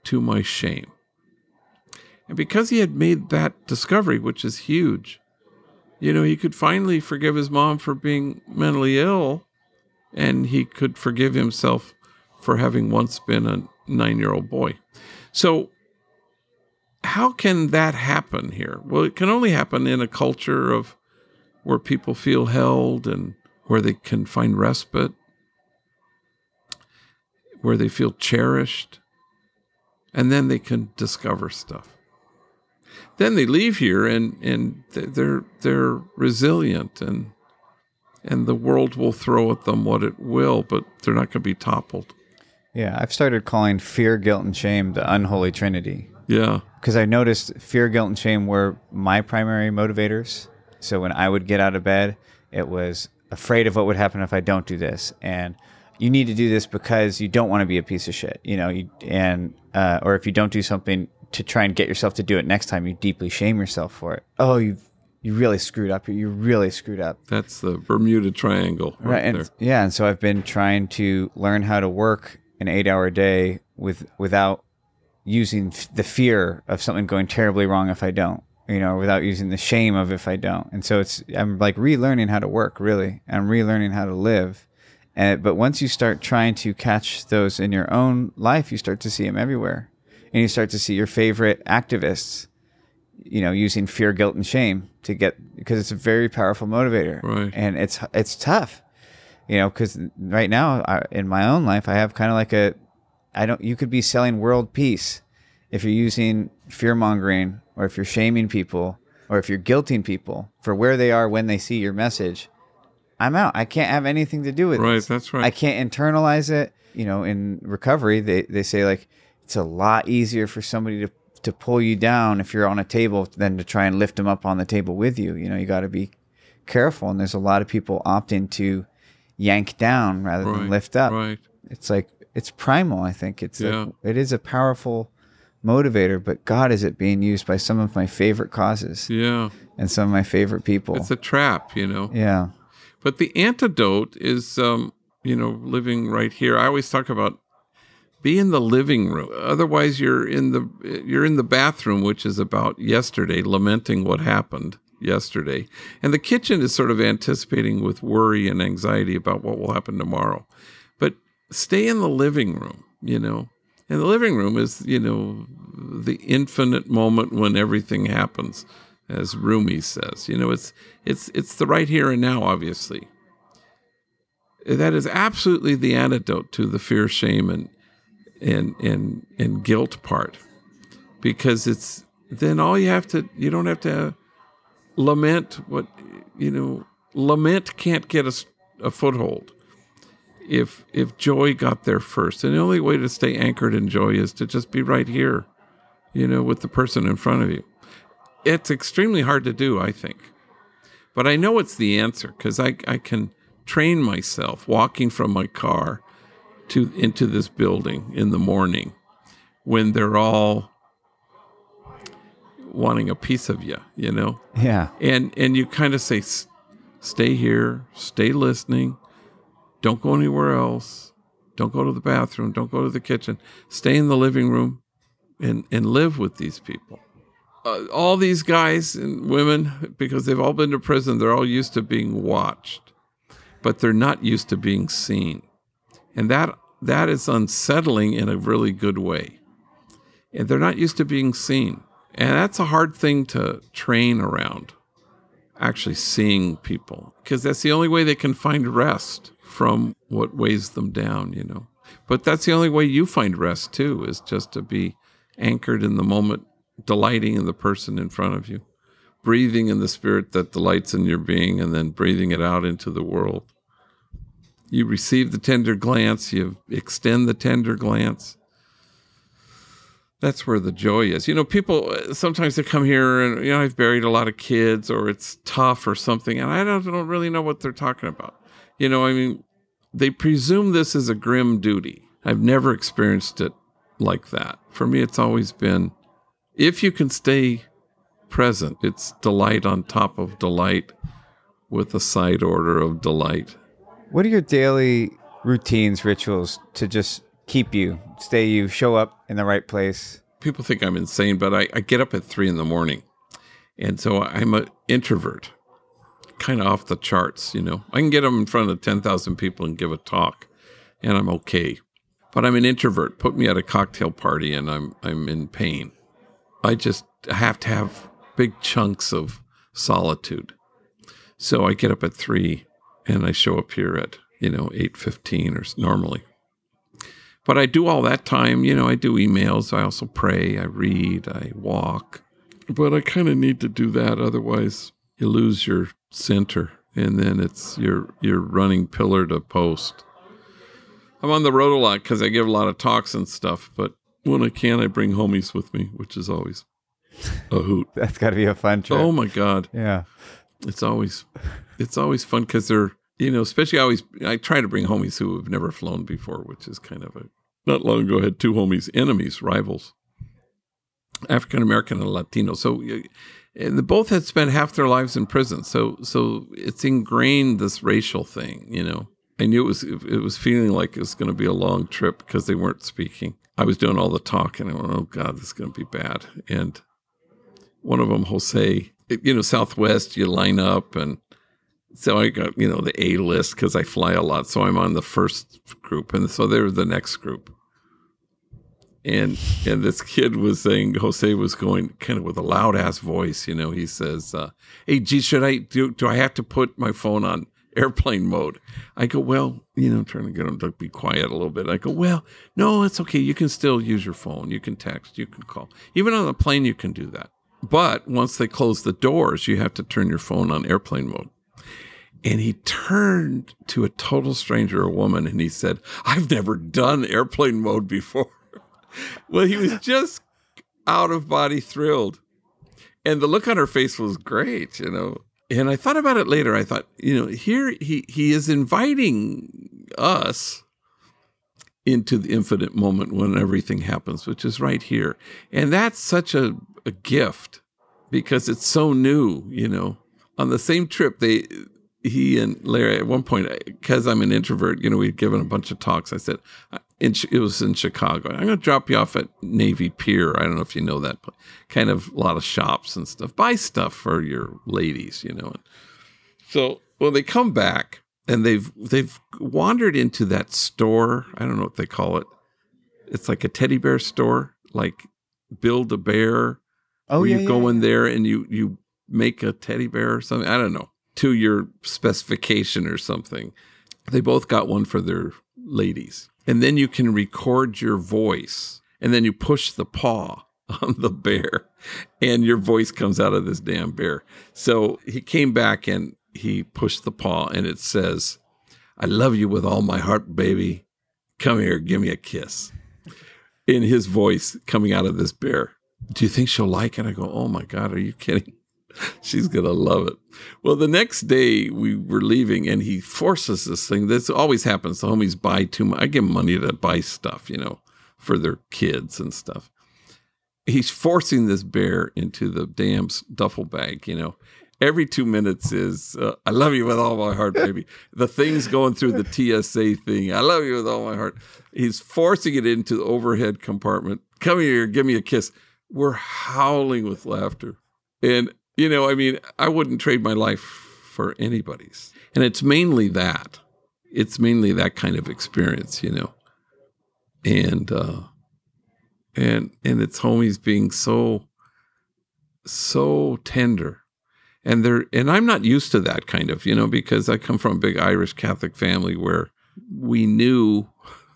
to my shame. And because he had made that discovery, which is huge, you know, he could finally forgive his mom for being mentally ill and he could forgive himself for having once been a nine year old boy. So, how can that happen here? Well, it can only happen in a culture of where people feel held and where they can find respite, where they feel cherished, and then they can discover stuff. Then they leave here and and they're they're resilient and and the world will throw at them what it will, but they're not going to be toppled. Yeah, I've started calling fear, guilt, and shame the unholy trinity Yeah, because I noticed fear, guilt, and shame were my primary motivators. So when I would get out of bed, it was afraid of what would happen if I don't do this, and you need to do this because you don't want to be a piece of shit, you know. You and uh, or if you don't do something to try and get yourself to do it next time, you deeply shame yourself for it. Oh, you you really screwed up. You really screwed up. that's the Bermuda Triangle right, Right, and there. yeah, and so I've been trying to learn how to work an eight-hour day with without using f- the fear of something going terribly wrong if I don't, you know, without using the shame of if I don't. And so it's I'm like relearning how to work, really. I'm relearning how to live. And but once you start trying to catch those in your own life, you start to see them everywhere, and you start to see your favorite activists, you know, using fear, guilt, and shame to get because it's a very powerful motivator, Right. And it's it's tough you know because right now I, in my own life i have kind of like a i don't you could be selling world peace if you're using fear mongering or if you're shaming people or if you're guilting people for where they are when they see your message i'm out i can't have anything to do with it. Right, this. that's right. i can't internalize it you know in recovery they, they say like it's a lot easier for somebody to to pull you down if you're on a table than to try and lift them up on the table with you you know you got to be careful and there's a lot of people opting to yank down rather right, than lift up Right. it's like it's primal i think it's Yeah. like, it is a powerful motivator but god is it being used by some of my favorite causes Yeah. and some of my favorite people It's a trap, you know. yeah But the antidote is, um, you know, living right here. I always talk about be in the living room. Otherwise, you're in the you're in the bathroom, which is about yesterday, lamenting what happened yesterday, and the kitchen is sort of anticipating with worry and anxiety about what will happen tomorrow. Stay in the living room, you know. And the living room is, you know, the infinite moment when everything happens, as Rumi says. You know, it's it's it's the right here and now, obviously. That is absolutely the antidote to the fear, shame, and and and and guilt part, because it's then all you have to you don't have to lament what you know. Lament can't get us a foothold if if joy got there first. And the only way to stay anchored in joy is to just be right here, you know, with the person in front of you. It's extremely hard to do, I think. But I know it's the answer because I, I can train myself walking from my car to into this building in the morning when they're all wanting a piece of you, you know? yeah and and you kind of say stay here stay listening don't go anywhere else. Don't go to the bathroom. Don't go to the kitchen. Stay in the living room and and live with these people. Uh, all these guys and women because they've all been to prison they're all used to being watched but they're not used to being seen. And that that is unsettling in a really good way. And they're not used to being seen. And that's a hard thing to train around actually seeing people because that's the only way they can find rest from what weighs them down, you know. But that's the only way you find rest too is just to be anchored in the moment, delighting in the person in front of you, breathing in the spirit that delights in your being and then breathing it out into the world. You receive the tender glance, you extend the tender glance that's where the joy is. You know, people sometimes they come here and you know I've buried a lot of kids or it's tough or something, and I don't, don't really know what they're talking about. You know, I mean, they presume this is a grim duty. I've never experienced it like that. For me, it's always been if you can stay present, it's delight on top of delight with a side order of delight. what are your daily routines rituals to just keep you stay you show up in the right place people think I'm insane, but I, I get up at three in the morning. And so I'm an introvert, kind of off the charts, you know. I can get them in front of 10,000 people and give a talk, and I'm okay. But I'm an introvert. Put me at a cocktail party, and I'm I'm in pain. I just have to have big chunks of solitude. So I get up at three, and I show up here at you know eight fifteen or normally. But I do all that time, you know. I do emails. I also pray. I read. I walk. But I kind of need to do that, otherwise you lose your center, and then it's you're you're running pillar to post. I'm on the road a lot because I give a lot of talks and stuff. But when I can, I bring homies with me, which is always a hoot. That's got to be a fun trip. Oh my god, yeah. it's always it's always fun because they're you know especially I always I try to bring homies who have never flown before, which is kind of a not long ago I had two homies enemies rivals, African American and Latino. So Eh, and they both had spent half their lives in prison. So so it's ingrained this racial thing, you know. I knew it was it was feeling like it was going to be a long trip because they weren't speaking. I was doing all the talking. I went, oh God, this is going to be bad. And one of them, Jose, you know, Southwest, you line up. And so I got, you know, the A list because I fly a lot. So I'm on the first group. And so they're the next group. And and this kid was saying, Jose was going kind of with a loud ass voice, you know, he says, uh, Hey, G, should I do, do I have to put my phone on airplane mode? I go, Well, you know, I'm trying to get him to be quiet a little bit. I go, Well, no, it's okay. You can still use your phone. You can text, you can call. Even on the plane, you can do that. But once they close the doors, you have to turn your phone on airplane mode. And he turned to a total stranger, a woman, and he said, I've never done airplane mode before. Well, he was just out of body thrilled. And the look on her face was great, you know. And I thought about it later. I thought, you know, here he, he is inviting us into the infinite moment when everything happens, which is right here. And that's such a, a gift because it's so new, you know. On the same trip, they he and Larry at one point, because I'm an introvert, you know, we'd given a bunch of talks. I said, in, it was in Chicago. I'm going to drop you off at Navy Pier. I don't know if you know that, but kind of a lot of shops and stuff. Buy stuff for your ladies, you know. So when they come back and they've they've wandered into that store. I don't know what they call it. It's like a teddy bear store, like Build a Bear Oh where yeah. you go yeah, in there and you you make a teddy bear or something. I don't know to your specification or something. They both got one for their ladies, and then you can record your voice, and then you push the paw on the bear, and your voice comes out of this damn bear. So he came back and he pushed the paw, and it says, "I love you with all my heart, baby. Come here, give me a kiss." In his voice coming out of this bear do you think she'll like it? I go, oh my God, are you kidding? She's going to love it. Well, the next day we were leaving and he forces this thing. This always happens. The homies buy too much. I give them money to buy stuff, you know, for their kids and stuff. He's forcing this bear into the damn duffel bag, you know. Every two minutes is, uh, I love you with all my heart, baby. the thing's going through the TSA thing. I love you with all my heart. He's forcing it into the overhead compartment. Come here, give me a kiss we're howling with laughter. And, you know, I mean, I wouldn't trade my life for anybody's. And it's mainly that. It's mainly that kind of experience, you know. And uh and and it's homies being so so tender. And they're and I'm not used to that kind of, you know, because I come from a big Irish Catholic family where we knew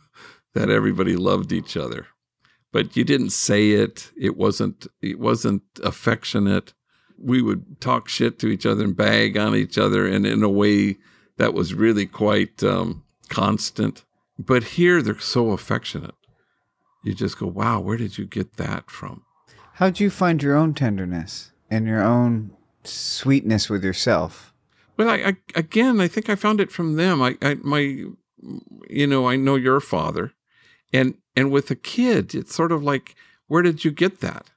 that everybody loved each other but you didn't say it. It wasn't it wasn't affectionate. We would talk shit to each other and bag on each other, and in a way that was really quite um, constant. But here they're so affectionate. You just go, wow, where did you get that from? How'd you find your own tenderness and your own sweetness with yourself? Well, I, I again, I think I found it from them. I, I my, you know, I know your father, and and with a kid, it's sort of like, where did you get that?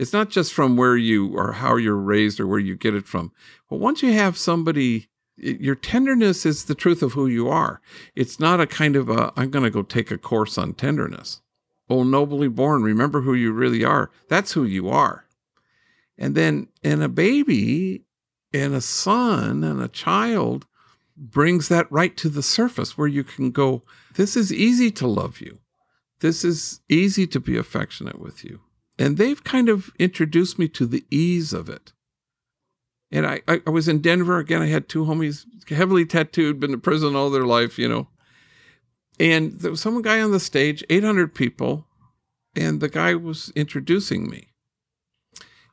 It's not just from where you or how you're raised or where you get it from. But once you have somebody, your tenderness is the truth of who you are. It's not a kind of a, I'm going to go take a course on tenderness. Oh, nobly born, remember who you really are. That's who you are. And then, and a baby and a son and a child brings that right to the surface where you can go, This is easy to love you. This is easy to be affectionate with you. And they've kind of introduced me to the ease of it. And I, I, I was in Denver again. I had two homies, heavily tattooed, been to prison all their life, you know. And there was some guy on the stage, 800 people, and the guy was introducing me.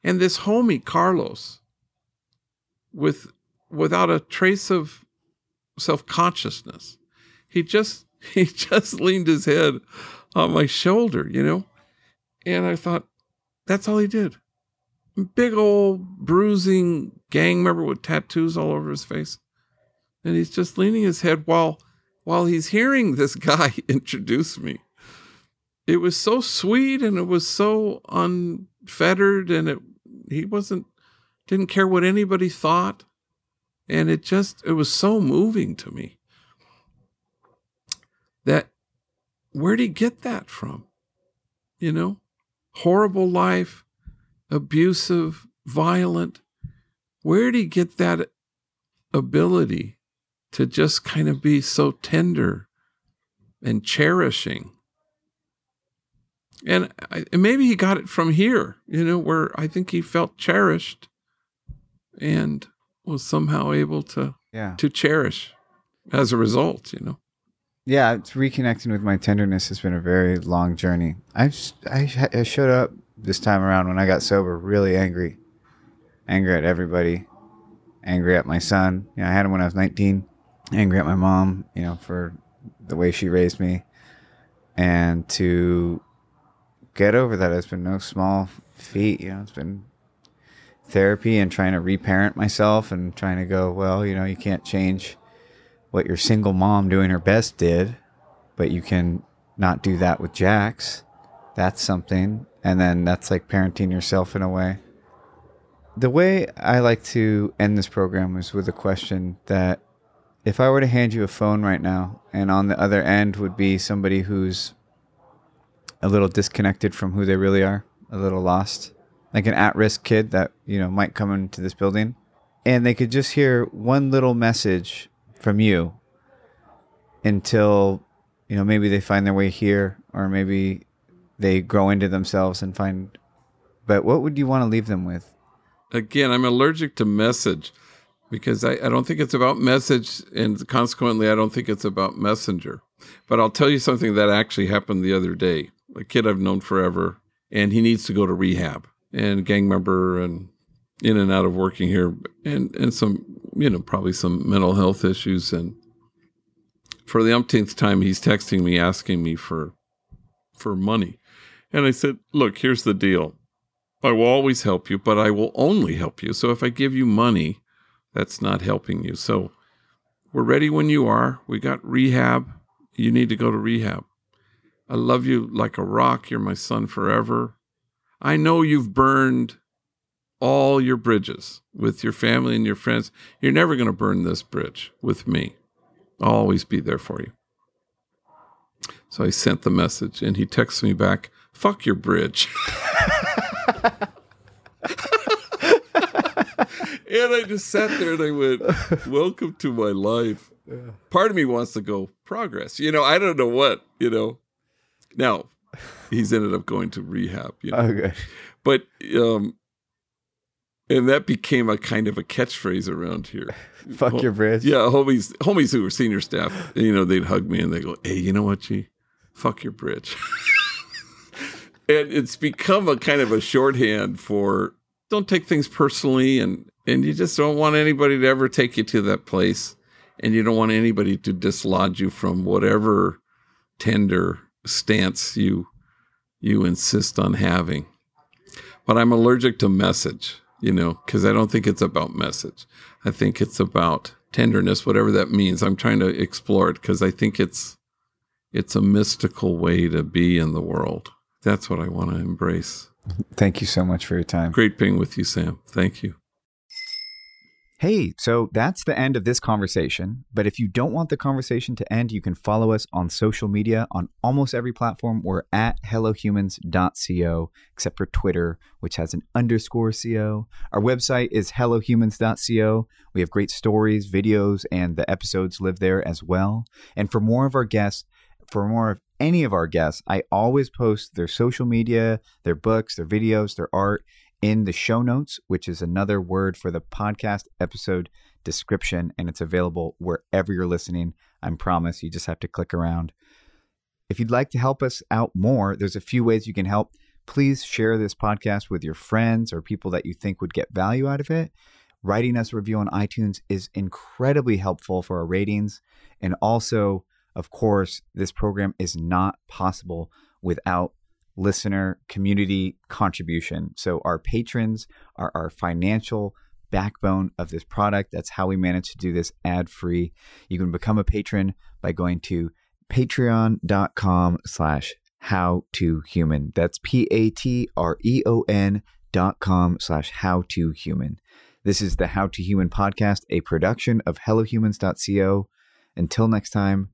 And this homie, Carlos, with without a trace of self-consciousness, he just he just leaned his head on my shoulder, you know? And I thought, that's all he did. Big old bruising gang member with tattoos all over his face. And he's just leaning his head while while he's hearing this guy introduce me. It was so sweet and it was so unfettered and it he wasn't didn't care what anybody thought. And it just it was so moving to me that where'd he get that from? You know, horrible life, abusive, violent. Where did he get that ability to just kind of be so tender and cherishing? And, I, and maybe he got it from here, you know, where I think he felt cherished and was somehow able to Yeah. to cherish as a result, you know. Yeah, it's reconnecting with my tenderness has been a very long journey. I I, I showed up this time around when I got sober, really angry, angry at everybody, angry at my son. You know, I had him when I was 19, angry at my mom, you know, for the way she raised me, and to get over that has been no small feat. You know, it's been therapy and trying to reparent myself and trying to go, well, you know, you can't change what your single mom doing her best did, but you can not do that with Jax. That's something. And then that's like parenting yourself in a way. The way I like to end this program is with a question that if I were to hand you a phone right now and on the other end would be somebody who's a little disconnected from who they really are, a little lost, like an at-risk kid that, you know, might come into this building and they could just hear one little message from you until you know maybe they find their way here or maybe they grow into themselves and find but what would you want to leave them with again, I'm allergic to message because I, I don't think it's about message, and consequently, I don't think it's about messenger. But I'll tell you something that actually happened the other day. A kid I've known forever, and he needs to go to rehab, and gang member, and in and out of working here, and and some you know probably some mental health issues, and for the umpteenth time, he's texting me asking me for for money, and I said, look, here's the deal. I will always help you, but I will only help you. So if I give you money, that's not helping you. So we're ready when you are. We got rehab. You need to go to rehab. I love you like a rock. You're my son forever. I know you've burned all your bridges with your family and your friends. You're never going to burn this bridge with me. I'll always be there for you. So I sent the message and he texts me back, fuck your bridge. and I just sat there and I went, Welcome to my life. Part of me wants to go, progress. You know, I don't know what, you know. Now, he's ended up going to rehab, you know. okay But um and that became a kind of a catchphrase around here. fuck your bridge Yeah, homies homies who were senior staff, you know, they'd hug me and they go, Hey, you know what, G? Fuck your bridge. and it's become a kind of a shorthand for don't take things personally and and you just don't want anybody to ever take you to that place. And you don't want anybody to dislodge you from whatever tender stance you you insist on having. But I'm allergic to message, you know, because I don't think it's about message. I think it's about tenderness, whatever that means. I'm trying to explore it because I think it's it's a mystical way to be in the world. That's what I want to embrace. thank you so much for your time Great being with you, Sam. Thank you. Hey, so that's the end of this conversation. But if you don't want the conversation to end, you can follow us on social media on almost every platform. We're at hellohumans.co, except for Twitter, which has an underscore co. Our website is hellohumans.co. We have great stories, videos, and the episodes live there as well. And for more of our guests, for more of any of our guests, I always post their social media, their books, their videos, their art in the show notes, which is another word for the podcast episode description, and it's available wherever you're listening. I promise you just have to click around. If you'd like to help us out more, there's a few ways you can help. Please share this podcast with your friends or people that you think would get value out of it. Writing us a review on iTunes is incredibly helpful for our ratings. And also, of course, this program is not possible without listener community contribution. So our patrons are our financial backbone of this product. That's how we manage to do this ad free. You can become a patron by going to patreon.com slash how to human. That's P A T R E O N dot com slash how to human. This is the How to Human podcast, a production of HelloHumans.co. Until next time,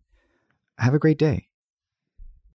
have a great day.